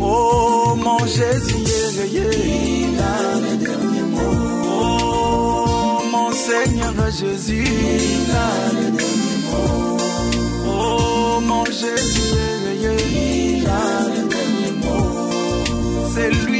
Oh mon Jésus, yeah, yeah, il a le dernier mot. Oh mon Seigneur Jésus, il a le dernier mot. Oh mon Jésus, yeah, il a le dernier mot. C'est lui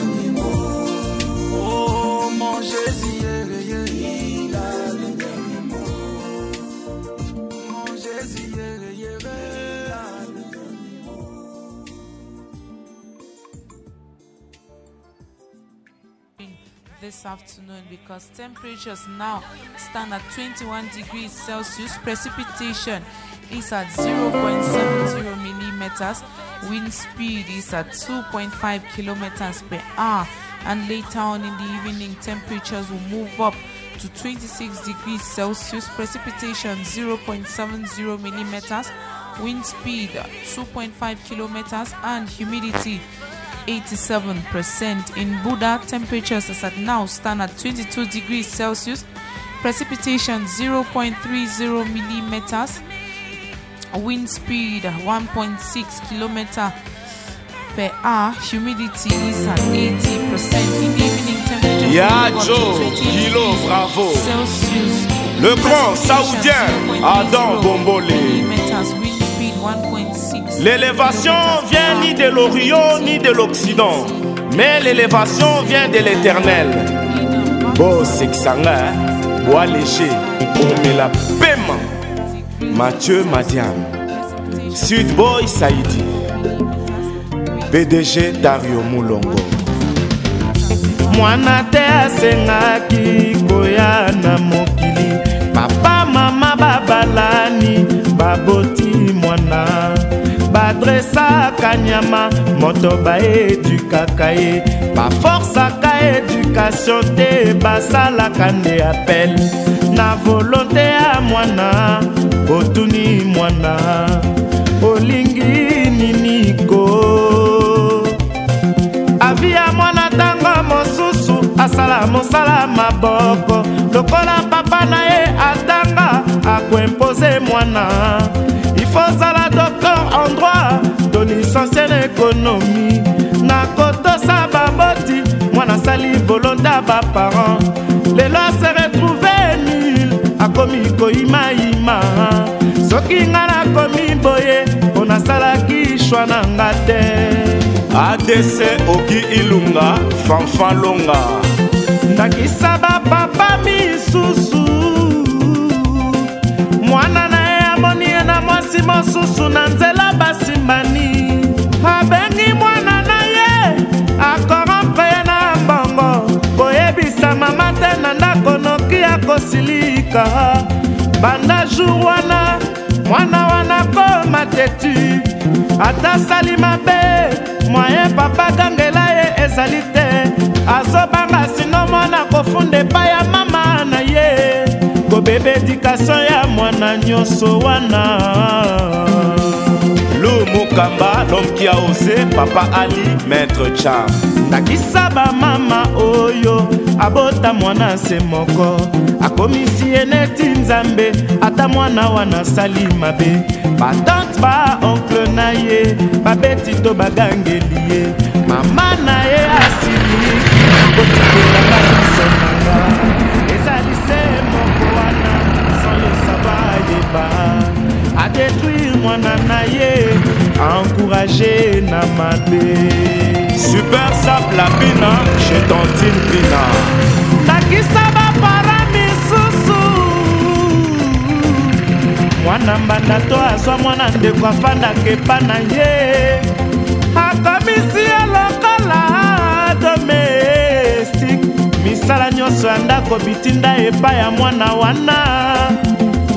this afternoon because temperatures now stand at 21 degrees Celsius. Precipitation is at 0.70 millimeters. Wind speed is at 2.5 kilometers per hour. And later on in the evening, temperatures will move up to 26 degrees Celsius. Precipitation 0.70 millimeters. Wind speed 2.5 kilometers and humidity 87%. In Buea, temperatures as at now stand at 22 degrees Celsius, precipitation 0.30 millimeters, wind speed 1.6 kilometer per hour, humidity is at 80%. In the evening, temperatures Ya will go up Joe, to 20 Kilo, bravo. Celsius. Le grand saoudien Adam Bombolé. millimeters, wind speed 1.6 L'élévation vient ni de l'Orient ni de l'Occident, mais l'élévation vient de l'Éternel. Bo Sexanga, Bois Léger, Omela Pema, Mathieu Madiam, Sud Boy Saïdi, PDG Dario Moulongo. mwana te asengaki koya na mokili. Papa mama babalani baboti mwana badresaka nyama moto baedukaka ye. Baforsaka edukatio te basalaka nde apel na volonte ya mwana otuni mwana. Olingi nini ko? Avi ya mwana ntango mosusu asala mosala maboko. Lokola papa na ye atanga akoimpose mwana. Ifo ozala docteur en droit to licencie na ekonomi na kotosa baboti mwana asali volonté ya baparent lelo ase retrouve nul akomi koyimayima soki nga nakomi boye mpo nasalaki shwa na nga te ADC Oki Ilunga, Fanfan Longa. ndakisa bapapa misusu. Mwana na ye amoni ye na mwasi mosusu na nzela basimbani abengi mwana na ye akorompre ye na mbongo. Koyebisa mama te na ndako noki ya kosilika banda jour wana mwana wana koma tetu ata sali mabe mwaye papa gangela ye ezali te. Azobanga sino mwana kofunda epai ya mama na ye. Kobeba edikatio ya mwana nyonso wana Lou Mukamba, l'homme qui a osé, Papa Ali, Maître Cham. ndakisa bamama oyo abota mwana se moko. Akomisi ye neti nzambe ata mwana wana asali mabe. Batante baoncle na ye babeti to bagangeli ye. Mama na ye asili kotikelanga miso nanga ezali se moko wana sans le savoir yeba. Adétruire mwana na ye encourage na mabe super sap la pina chez tontine pina. Ndakisa bapara misusu. Mwana mbanda to azwa mwana ndeko afandaka epa na ye. Akomisi ye lokola domestique. Misala nyonso ya ndako bitinda epai ya mwana wana.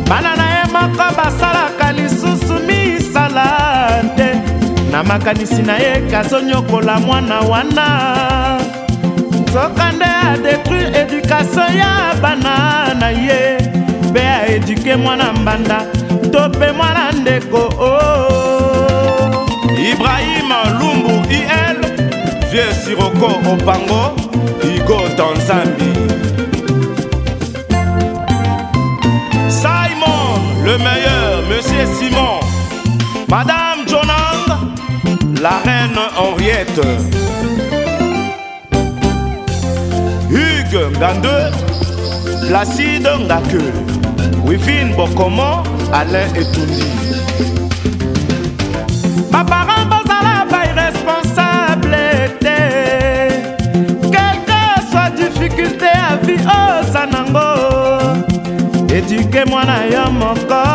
Bana na ye moko basalaka lisusu na makanisi na ye kazonyokola mwana wana. Nzokande adetruire edukatio ya bana na ye. Mpe aeduke mwana mbanda to mpe mwana ndeko o ibrahima lumbu il vieux siroko opango igo tanzambi simon le meilleur monsieur simon. Madame la reine Henriette. Hugues Ngandeux, Placide Ngake, Wivine Bokomo, Alain Etoundi. Ma parent bazala pas irresponsable était. Quelle que soit difficulté à vie, oh Sanango. Éduquez-moi na yo mon corps.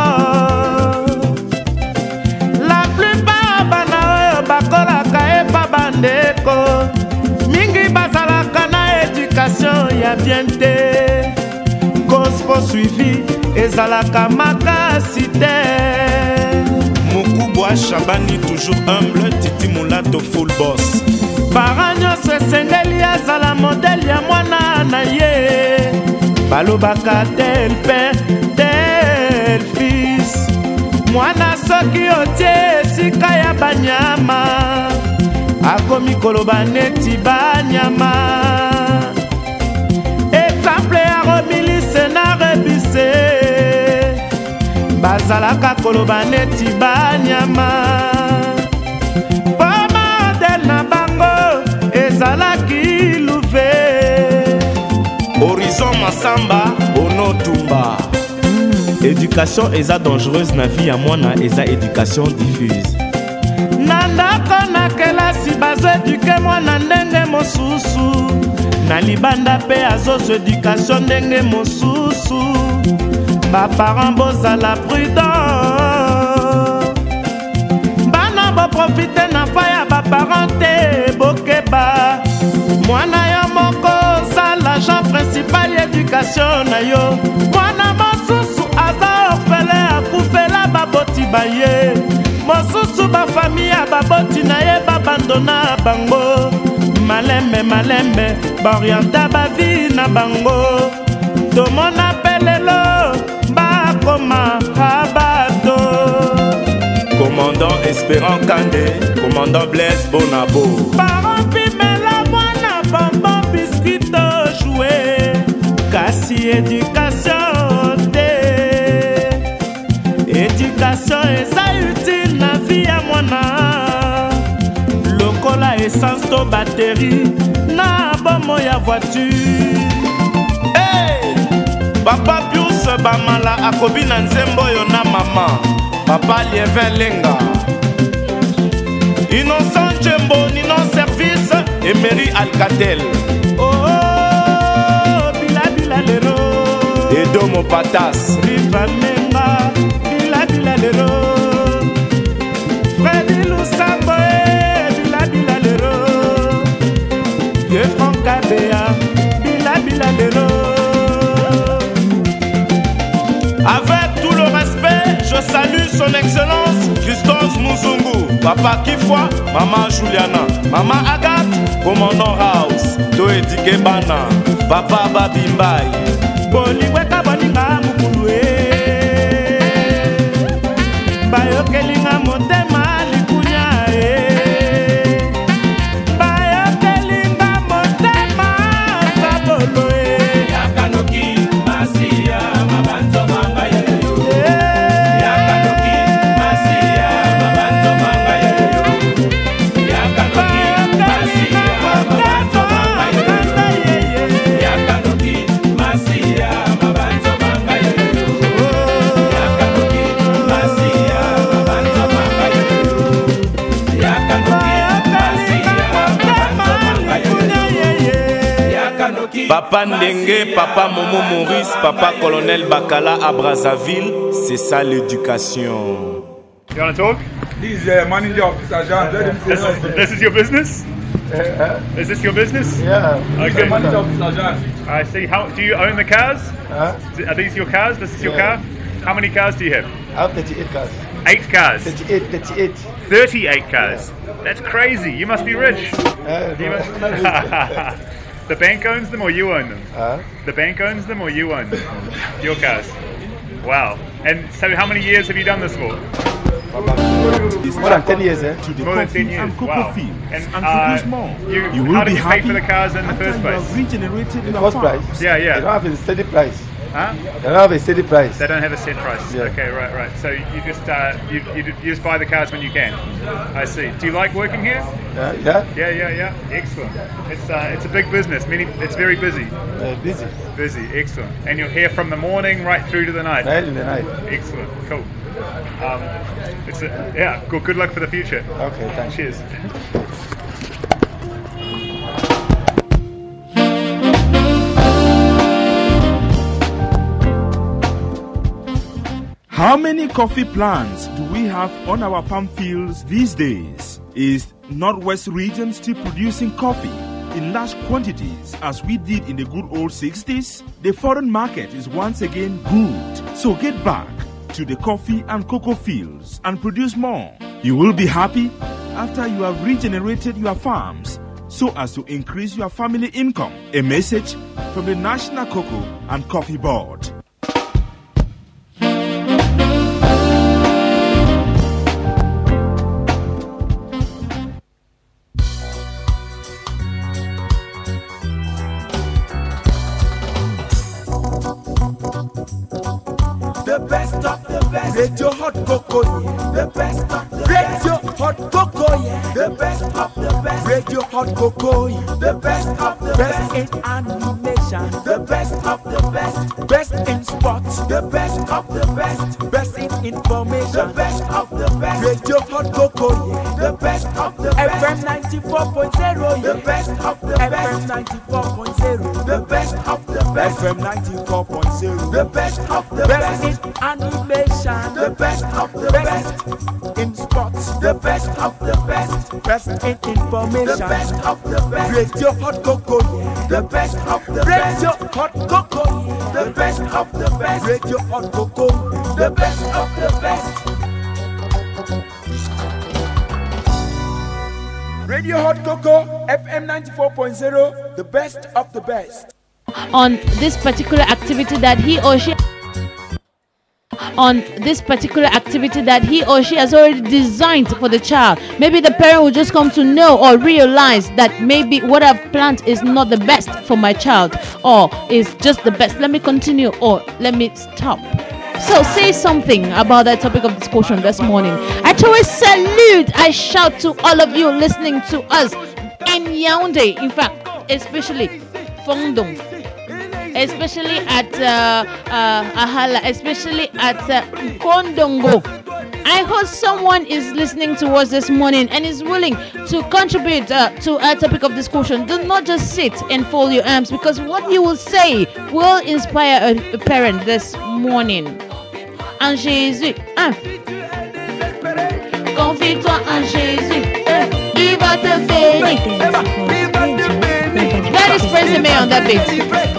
Ya bien te. Cause poursuivi ezalaka makasi te. Mokubwa shabani toujours humble titi mulato full boss. Para nyonso esengeli azala modele ya mwana na ye. Balobaka tel père tel fils. Mwana soki otie esika ya banyama. Akomi koloba neti banyama rebise bazalaka koloba neti banyama. Mpo modele na bango ezalaki luve horizon masamba onotumba éducation eza dangereuse na vie ya mwana eza éducation diffuse. Na ndako na kelasi bazoeduke mwana ndenge mosusu. Na libanda mpe azozwa éducation ndenge mosusu baparent bozala prudent bana boprofite na fa ya baparent te bokeba. Mwana yo moko oza l'agent principal ya éducation na yo. Mwana mosusu aza orfele akufela baboti baye mosusu bafami ya baboti na ye babandona bango. Malembe malembe baorienta bavi na bango. Tomona bakoma abato commandant espérant kande commandant blaise bonabo. Barompimela mwana bonbon biskito joue kasi edukation te edukation eza utile na vi ya mwana lokola essence to bateri na bomo ya voiture. Hey! Papa pius bamala akobi na nzembo oyo na mama. Papa lievin lenga. Innocent jembo nino service emery alcatel. Oh, bilabila lero. Edomo patas rivamenga bilabila lero. Fredi lusambo e bilabila lero. Vie francabea bilabila lero Avec tout le respect, je salue son excellence Christophe Muzungu, Papa Kifwa, Maman Juliana, Maman Agathe, Commandant House, Toedike Bana, Papa Babimbai. bolingweka boninga mokulu Papa Ndenge, Papa Momo Maurice, Papa Colonel Bakala à Brazzaville, c'est ça l'éducation. You want to talk? This is uh, manager of this agent. This, is your business? Uh, Is this your business? Yeah. Okay. manager of this agent. I see. How do you own the cars? Huh? Are these your cars? This is your car? How many cars do you have? I have 38 cars. Eight cars? 38, 38. 38 cars. That's crazy. You must be rich. Uh, no, must- really. The bank owns them or you own them? Huh? The bank owns them or you own them? Your cars. Wow. And so how many years have you done this for? More than 10 years, eh? More than 10 years. wow. And, and uh, produce more. You, You will how did be you pay for happy the cars in the first place? regenerated the first price. Yeah, yeah. They don't have a steady price. Huh? They don't have a steady price. They don't have a set price. Yeah. Okay, right, right. So you just uh, you, you, you just buy the cars when you can. I see. Do you like working here? Yeah, yeah. Yeah, yeah, yeah. Excellent. It's uh, it's a big business. Many, it's very busy. Uh, busy. Busy. Excellent. And you're here from the morning right through to the night. Right in the night. Excellent. Cool. Um, it's a, yeah. Good. Good luck for the future. Okay, thanks. Cheers. How many coffee plants do we have on our farm fields these days? Is Northwest region still producing coffee in large quantities as we did in the good old 60s? The foreign market is once again good. So get back to the coffee and cocoa fields and produce more. You will be happy after you have regenerated your farms so as to increase your family income. A message from the National Cocoa and Coffee Board. Hot Cocoa. The best of the best. Best in animation. The best of the best. Best in sports. The best of the best. Best in information. The best of the best. Radio Hot Cocoa, yeah. The best of the best. FM 94.0, yeah. The best of the best. FM 94.0. The best of the best. FM 94.0. The best of the best. best in animation. The best of the best. In sports. The best of the best. Best in information. The best of the best. Radio Hot Cocoa, yeah. The best of the best. Radio Hot Cocoa. The best of the best. Radio Hot Cocoa, the best of the best. Radio Hot Cocoa, FM 94.0, the best of the best. on this particular activity that he or she on this particular activity that he or she has already designed for the child. Maybe the parent will just come to know or realize that maybe what I've planned is not the best for my child or is just the best. Let me continue or let me stop. So say something about that topic of discussion this morning. I always salute, I shout to all of you listening to us in Yaoundé, in fact, especially Fongdong especially at uh, uh, Ahala, especially at uh, Kondongo. I hope someone is listening to us this morning and is willing to contribute uh, to our topic of discussion. Do not just sit and fold your arms because what you will say will inspire a, a parent this morning. En Jésus, hein? Confie-toi en Jésus, il va te bénir. God is praising me on that beat.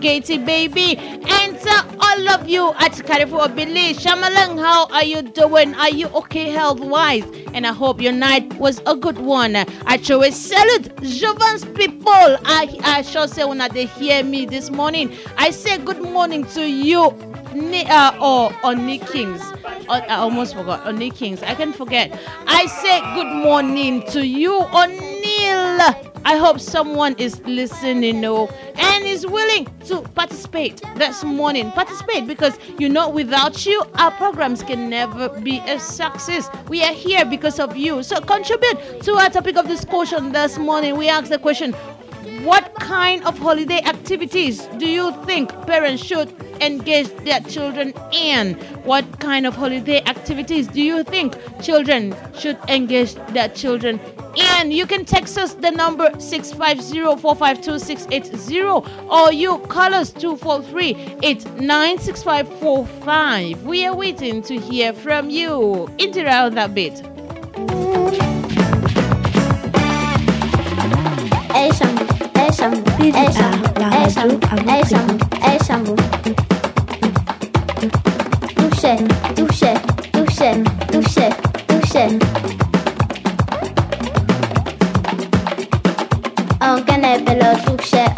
Gaty Baby. And uh, all of you at Carrefour Billy. Shamalang, how are you doing? Are you okay health wise? And I hope your night was a good one. I a salute, Jovans people. I, I sure say when they hear me this morning, I say good morning to you. Ni- uh, or Oni Kings. Oh, I almost forgot. Oni Kings. I can forget. I say good morning to you, O'Neill. I hope someone is listening oh, and is willing to participate this morning. Participate because you know, without you, our programs can never be a success. We are here because of you. So contribute to our topic of discussion this morning. We ask the question what kind of holiday activities do you think parents should engage their children in? What kind of holiday activities do you think children should engage their children in? You can text us the number 650-452-680 or you call us 243-896545. We are waiting to hear from you. Interact that bit.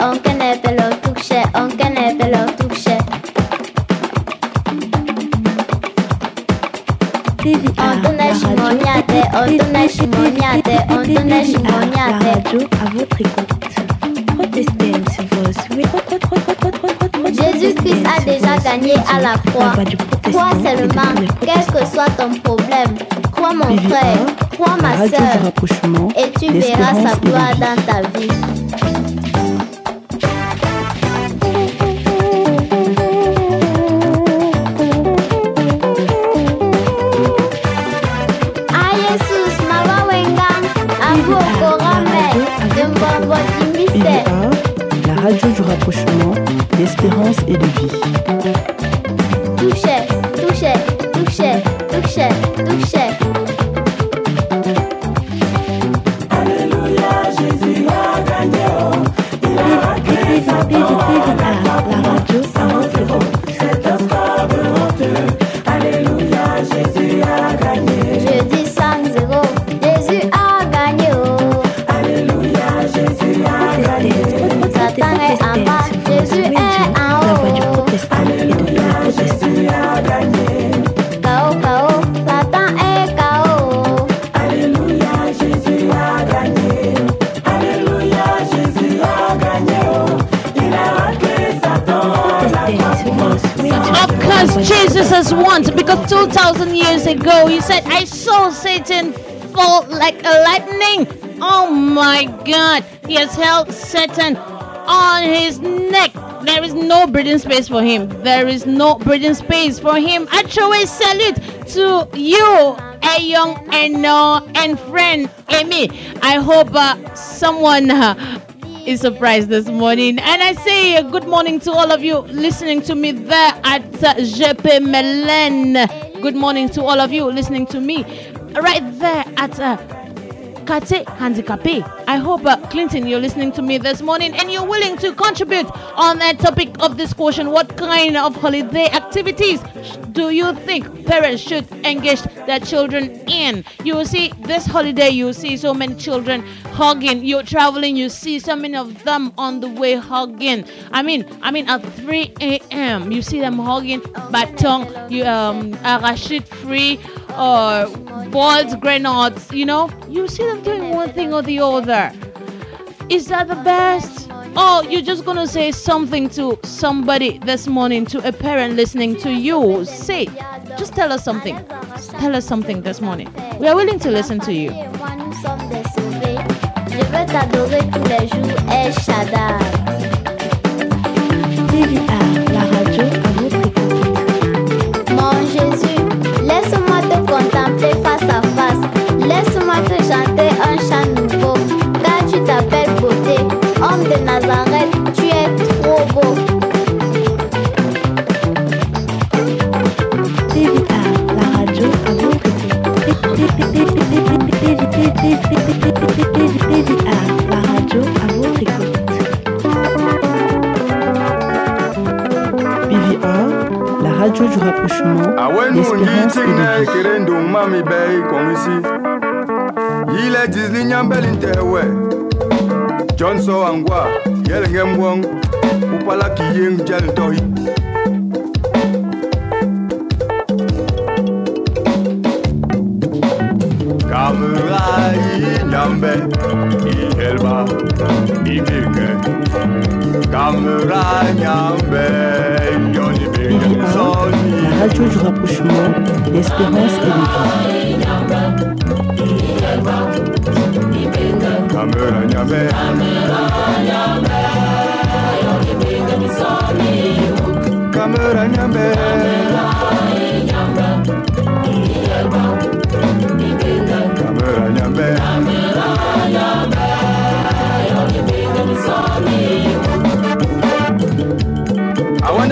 on kanepelo tukše, on kanepelo tukše. On to nešimoňate, on to nešimoňate, on to nešimoňate. à votre écoute. Protestez, monsieur Jésus-Christ a déjà gagné à la croix. Crois seulement, quel que soit ton problème. Crois mon frère, crois ma soeur, et tu verras sa gloire dans ta vie. Radio du rapprochement, l'espérance et de vie. Touché, touché, touché, touché, touché. Ago he said, I saw Satan fall like a lightning. Oh my God. He has held Satan on his neck. There is no breathing space for him. There is no breathing space for him. I throw a salute to you, a young and and friend Amy. I hope uh, someone uh, is surprised this morning. And I say uh, good morning to all of you listening to me there at uh, JP Melen. Good morning to all of you listening to me right there at uh, Kate Handicapé. I hope, uh, Clinton, you're listening to me this morning and you're willing to contribute on that topic of discussion. What kind of holiday activities do you think parents should engage their children in? You will see this holiday, you will see so many children hugging. You're traveling, you see so many of them on the way hugging. I mean, I mean, at 3 a.m., you see them hugging baton, you um, arachide free or balls, grenades, you know, you see them doing one thing or the other. Is that the best? Oh, you're just gonna say something to somebody this morning, to a parent listening to you. Say, just tell us something. Tell us something this morning. We are willing to listen to you. Je t'adorer tous les jours. la radio à votre écoute. La radio du rapprochement, l'espérance et de vie. Johnson Angwa, Yelengem Wong, Upala Jal Bir an erhaltschul rapprochement, l'espérance et Kamera nyambe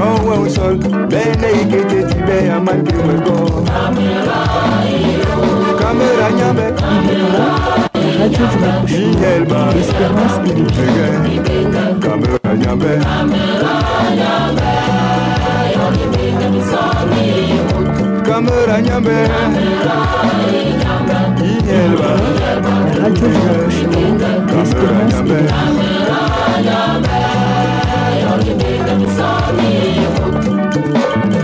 Yonwe au sol, bene ikete tibe ya makiwe go. Kamera nyambe. Radio du Yelba. Espérance et le Kamera nyambe. Kamera nyambe. Yelba. Radio du Espérance. Vie.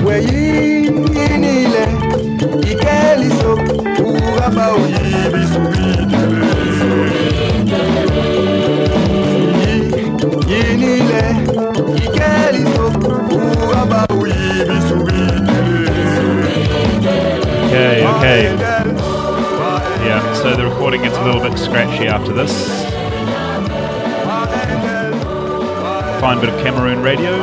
weyinile ikeliso uraba uyibisubidele yinile ikeliso uraba uyibisubidele Okay, okay. Yeah, so the recording gets a little bit scratchy after this. Fine bit of Cameroon radio.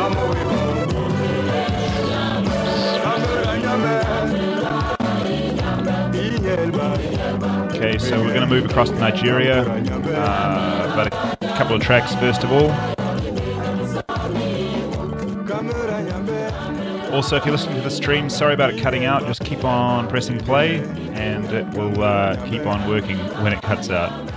Okay, so we're going to move across to Nigeria. Uh, about a couple of tracks first of all. Also, if you're listening to the stream, sorry about it cutting out. Just keep on pressing play, and it will uh, keep on working when it cuts out.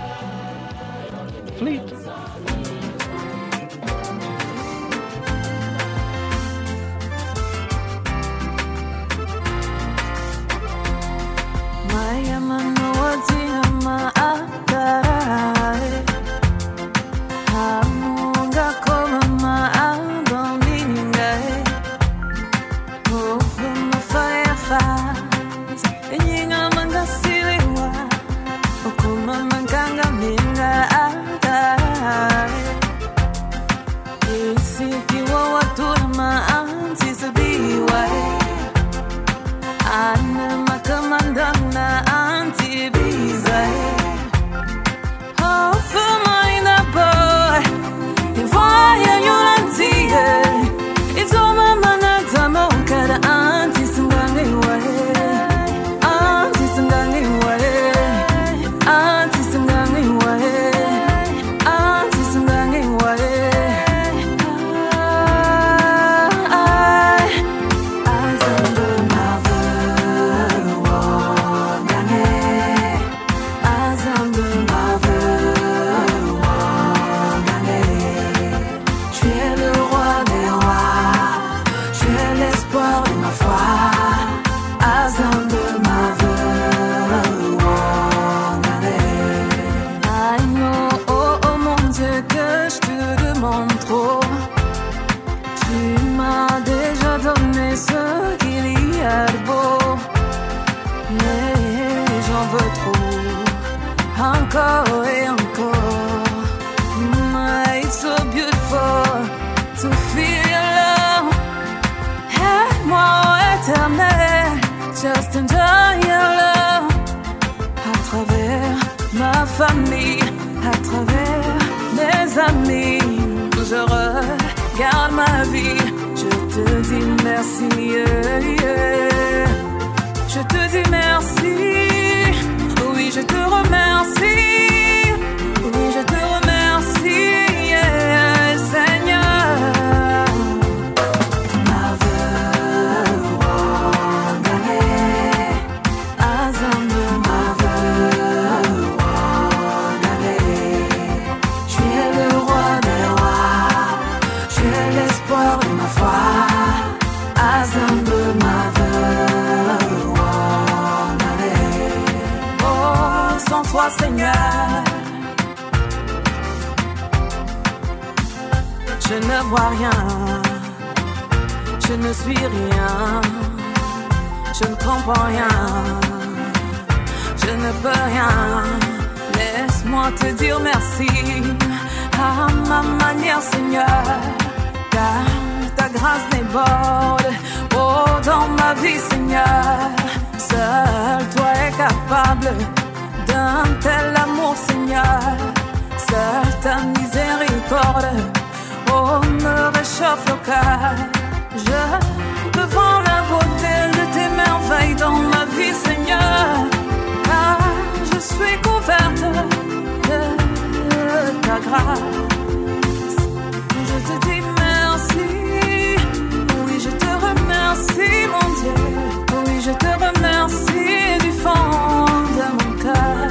Merci. Je te dis merci. Oui, je te remercie. Vois rien, je ne suis rien, je ne comprends rien, je ne peux rien. Laisse-moi te dire merci à ma manière, Seigneur, car ta grâce déborde. Oh, dans ma vie, Seigneur, seul toi es capable d'un tel amour, Seigneur. Seul ta miséricorde, oh, me réchauffe le cœur. Je devant la beauté de tes merveilles dans ma vie, Seigneur, car je suis couverte de ta grâce. Je te dis merci, oui, je te remercie, mon Dieu, oui, je te remercie du fond de mon cœur.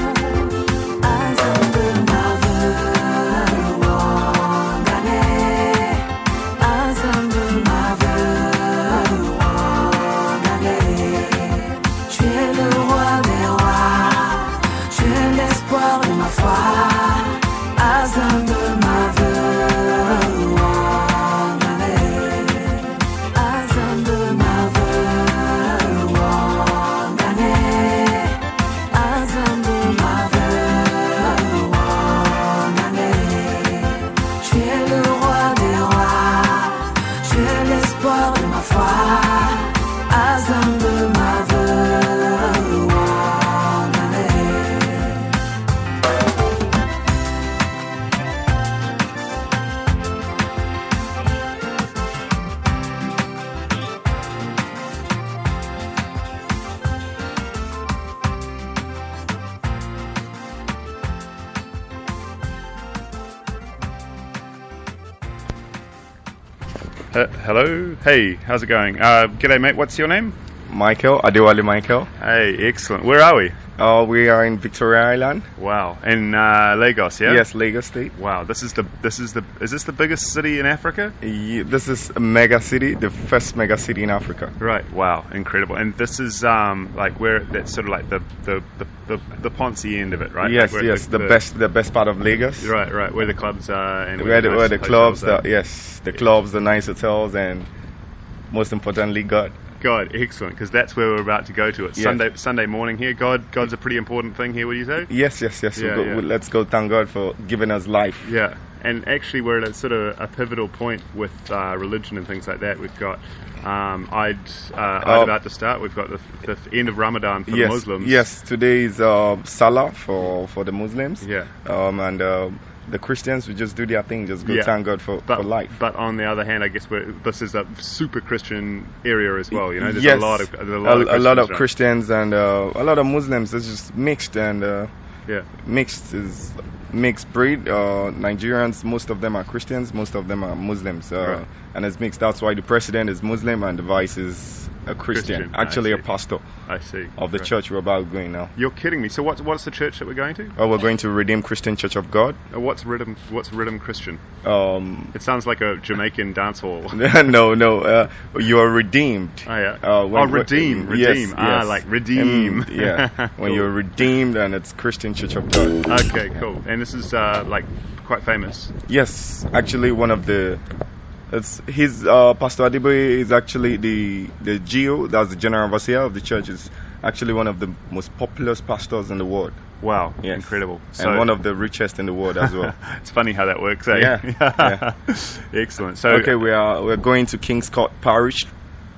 Hey, how's it going? Uh, g'day, mate. What's your name? Michael, Adewale Michael. Hey, excellent. Where are we? Uh, we are in Victoria Island. Wow, in uh, Lagos, yeah. Yes, Lagos State. Wow, this is the this is the is this the biggest city in Africa? Ye- This is a mega city, the first mega city in Africa. Right. Wow, incredible. And this is um like where that's sort of like the the the, the, the Ponzi end of it, right? Yes, Like yes, the, best, the best part of Lagos. Right, right. Where the clubs are and Where the, nice where the clubs, are. the, yes, the clubs, the nice hotels, and most importantly, God. God, excellent, because that's where we're about to go to. It's Yes. Sunday Sunday morning here. God, God's a pretty important thing here. Would you say? Yes, yes, yes. Yeah, we'll go, yeah. we'll- let's go thank God for giving us life. Yeah, and actually we're at a sort of a pivotal point with uh, religion and things like that. We've got um, Eid, uh, Eid Oh. about to start. We've got the, the end of Ramadan for yes, the Muslims. yes. Today is uh, Salah for for the Muslims. Yeah. Um, and uh, the Christians, we just do their thing, just go Yeah. thank God for, But, for life. but on the other hand, I guess we're, this is a super Christian area as well. You know, there's yes, a lot of a lot of a, lot of Christians Christians and uh, a lot of Muslims. It's just mixed and uh, Yeah. mixed is mixed breed. Uh, Nigerians, most of them are Christians, most of them are Muslims, uh, Right. and it's mixed. That's why the president is Muslim and the vice is a Christian, Christian, actually a pastor I see. of the Right. church we're about going now. You're kidding me. So what's what's the church that we're going to? Oh, we're going to Redeemed Christian Church of God. Uh, What's rhythm? What's rhythm Christian? Um, It sounds like a Jamaican dance hall. no, no, uh, you are redeemed. Oh yeah. Uh, oh, when- redeem, yes, ah, yes. like redeem. Mm, yeah, when Cool. you're redeemed and it's Christian Church of God. Okay, cool. And this is uh, like quite famous. Yes, actually one of the. It's his uh, Pastor Adeboye is actually the the GO, that's the general overseer of the church, is actually one of the most popular pastors in the world. Wow, Yes. incredible. and one of the richest in the world as well. it's funny how that works, eh? Yeah, yeah. Excellent. So okay, we are we're going to Kings Court Parish,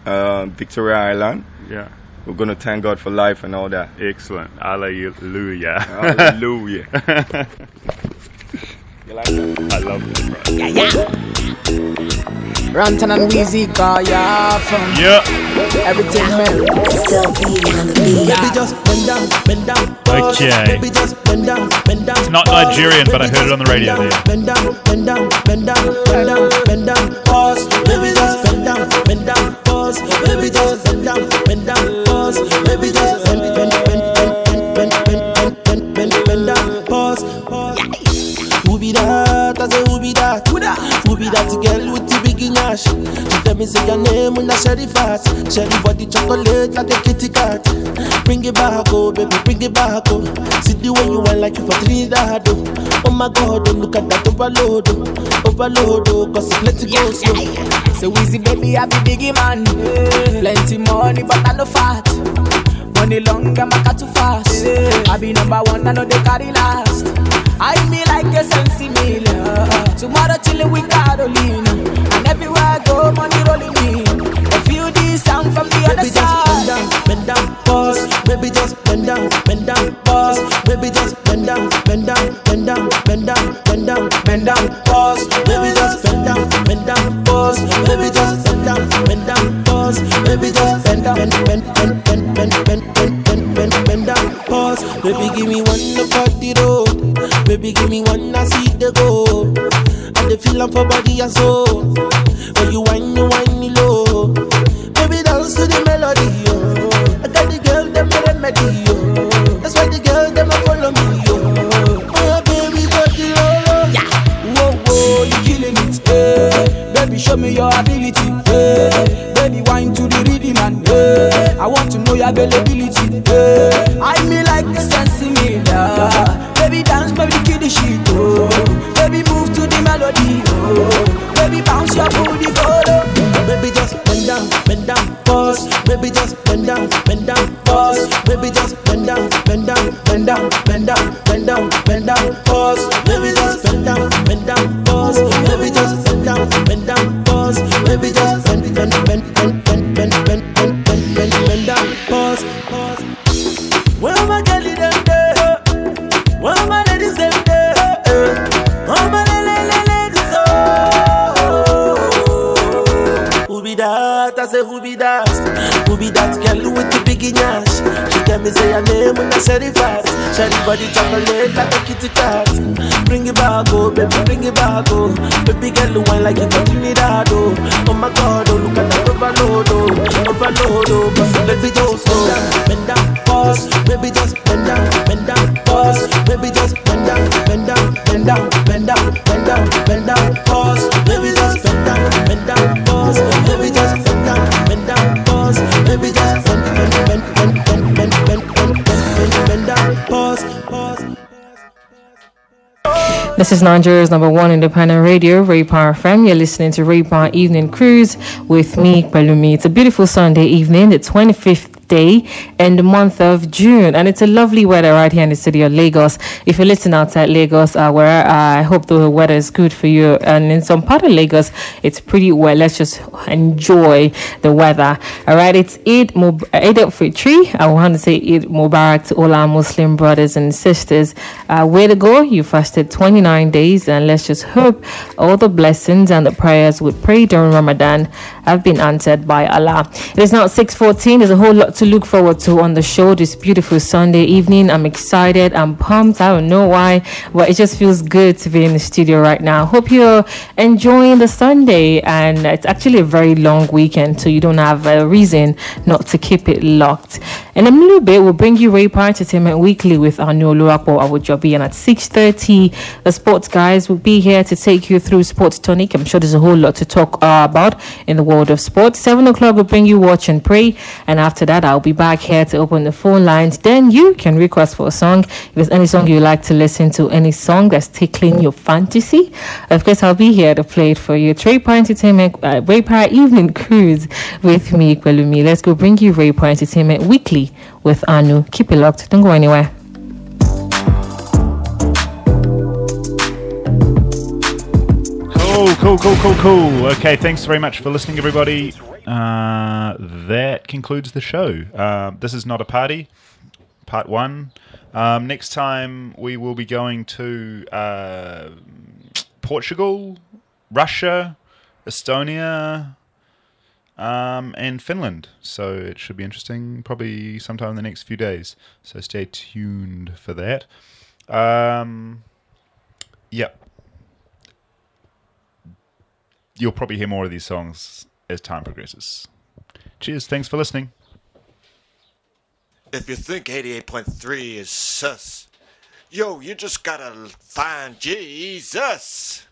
uh, Victoria Island. Yeah. We're going to thank God for life and all that. Excellent. Hallelujah. Hallelujah. you like that? I love it. Yeah, yeah. Runtown and Weezy car, yeah, from Yeah. everything, man. Still beating on the beat. Baby, just bend down, bend down. Okay. Baby, just bend down, bend down. It's not. Nigerian, but I heard it on the radio there. Bend down, bend down, bend down, bend down, bend down, pause. Baby, just bend down, bend down, pause. Baby, just bend down, bend down, be that girl with the big ash? She tell me say your name when I sherry fat. the body chocolate like a kitty cat. Bring it back, oh baby, bring it back, oh. See the way you want like you for Trinidad, oh. Oh my God, oh look at that overload, oh. Overload, oh, cause it's let it go slow. So easy, baby, I be biggie man. Plenty money, but I no fat. Money long, I'm a too fast. I be number one, I know they carry last. I me like a sensi meal. Tomorrow chillin' with Carolina. And everywhere I go, money rolling in. I feel this sound from the other Baby, just bend down, bend down, pause. Baby, just bend down, bend down, pause. Baby, just bend down, bend down, bend down, bend down, bend down, bend down, pause. Baby, just bend down, bend down, pause. Baby, just bend down, bend down, pause. Baby, just bend down, bend, bend, bend, bend, bend, bend, bend, bend, bend, down, pause. Baby, give me one for the road. Baby, give me one I see the go. And the feeling for body and soul. When you whine, you whine me low. Baby, dance to the melody, yo. I got the girl, them the remedy, yo. That's why the girl, them a follow me, yo. Oh, baby, the roll, Yeah. Whoa, whoa, you killing it, eh. Baby, show me your ability, eh. Baby, wine to the rhythm and eh. I want to know your availability, eh. I me like the sensi miller. Dance, baby, kill the shit, oh. Baby, move to the melody, oh. Baby, bounce your booty, go low. Baby, just bend down, bend down, pause. Baby, just bend down, bend down, pause. Baby, just bend down, bend down, bend down, bend down, bend down, bend down, pause. Baby, when I said it body chocolate like a kitty cat. Bring it back, oh baby, bring it back, oh. Baby girl wine like you got me that, oh. Oh my God, oh look at that overload, oh, overload, oh. But let me down, bend down, pause. Baby just bend down, bend down, pause. Baby just bend down, bend down, bend down, bend down, bend down, bend down, This is Nigeria's number one independent radio, Ray Power FM. You're listening to Ray Power Evening Cruise with me, Pelumi. It's a beautiful Sunday evening, the 25th day in the month of June, and it's a lovely weather right here in the city of Lagos. If you're listening outside Lagos, uh, where uh, I hope the weather is good for you, and in some part of Lagos, it's pretty well. Let's just enjoy the weather. All right, it's Eid Mub- Eid al-Fitr. I want to say Eid Mubarak to all our Muslim brothers and sisters. Uh, way to go! You fasted 29 days, and let's just hope all the blessings and the prayers we pray during Ramadan have been answered by Allah. It is now 6:14. There's a whole lot to look forward to on the show this beautiful Sunday evening. I'm excited. I'm pumped. I don't know why, but it just feels good to be in the studio right now. Hope you're enjoying the Sunday, and it's actually a very long weekend, so you don't have a reason not to keep it locked. In a little bit, we'll bring you Ray Power Entertainment Weekly with our new Olurapo Awojobi, and at 6:30, the sports guys will be here to take you through Sports Tonic. I'm sure there's a whole lot to talk uh, about in the world of sports. Seven o'clock, we'll bring you Watch and Pray, and after that, I'll be back here to open the phone lines. Then you can request for a song. If there's any song you like to listen to, any song that's tickling your fantasy, of course, I'll be here to play it for you. Power Entertainment, uh, Ray Power Evening Cruise with me, Pelumi. Let's go bring you Ray Power Entertainment Weekly with Anu. Keep it locked. Don't go anywhere. Cool, cool, cool, cool, cool. Okay, thanks very much for listening, everybody. Uh, that concludes the show. Uh, this is not a party, part one. Um, next time we will be going to uh, Portugal, Russia, Estonia, um, and Finland. So it should be interesting, probably sometime in the next few days. So stay tuned for that. Um, yep. You'll probably hear more of these songs as time progresses. Cheers. Thanks for listening. If you think 88.3 is sus, yo, you just gotta find Jesus.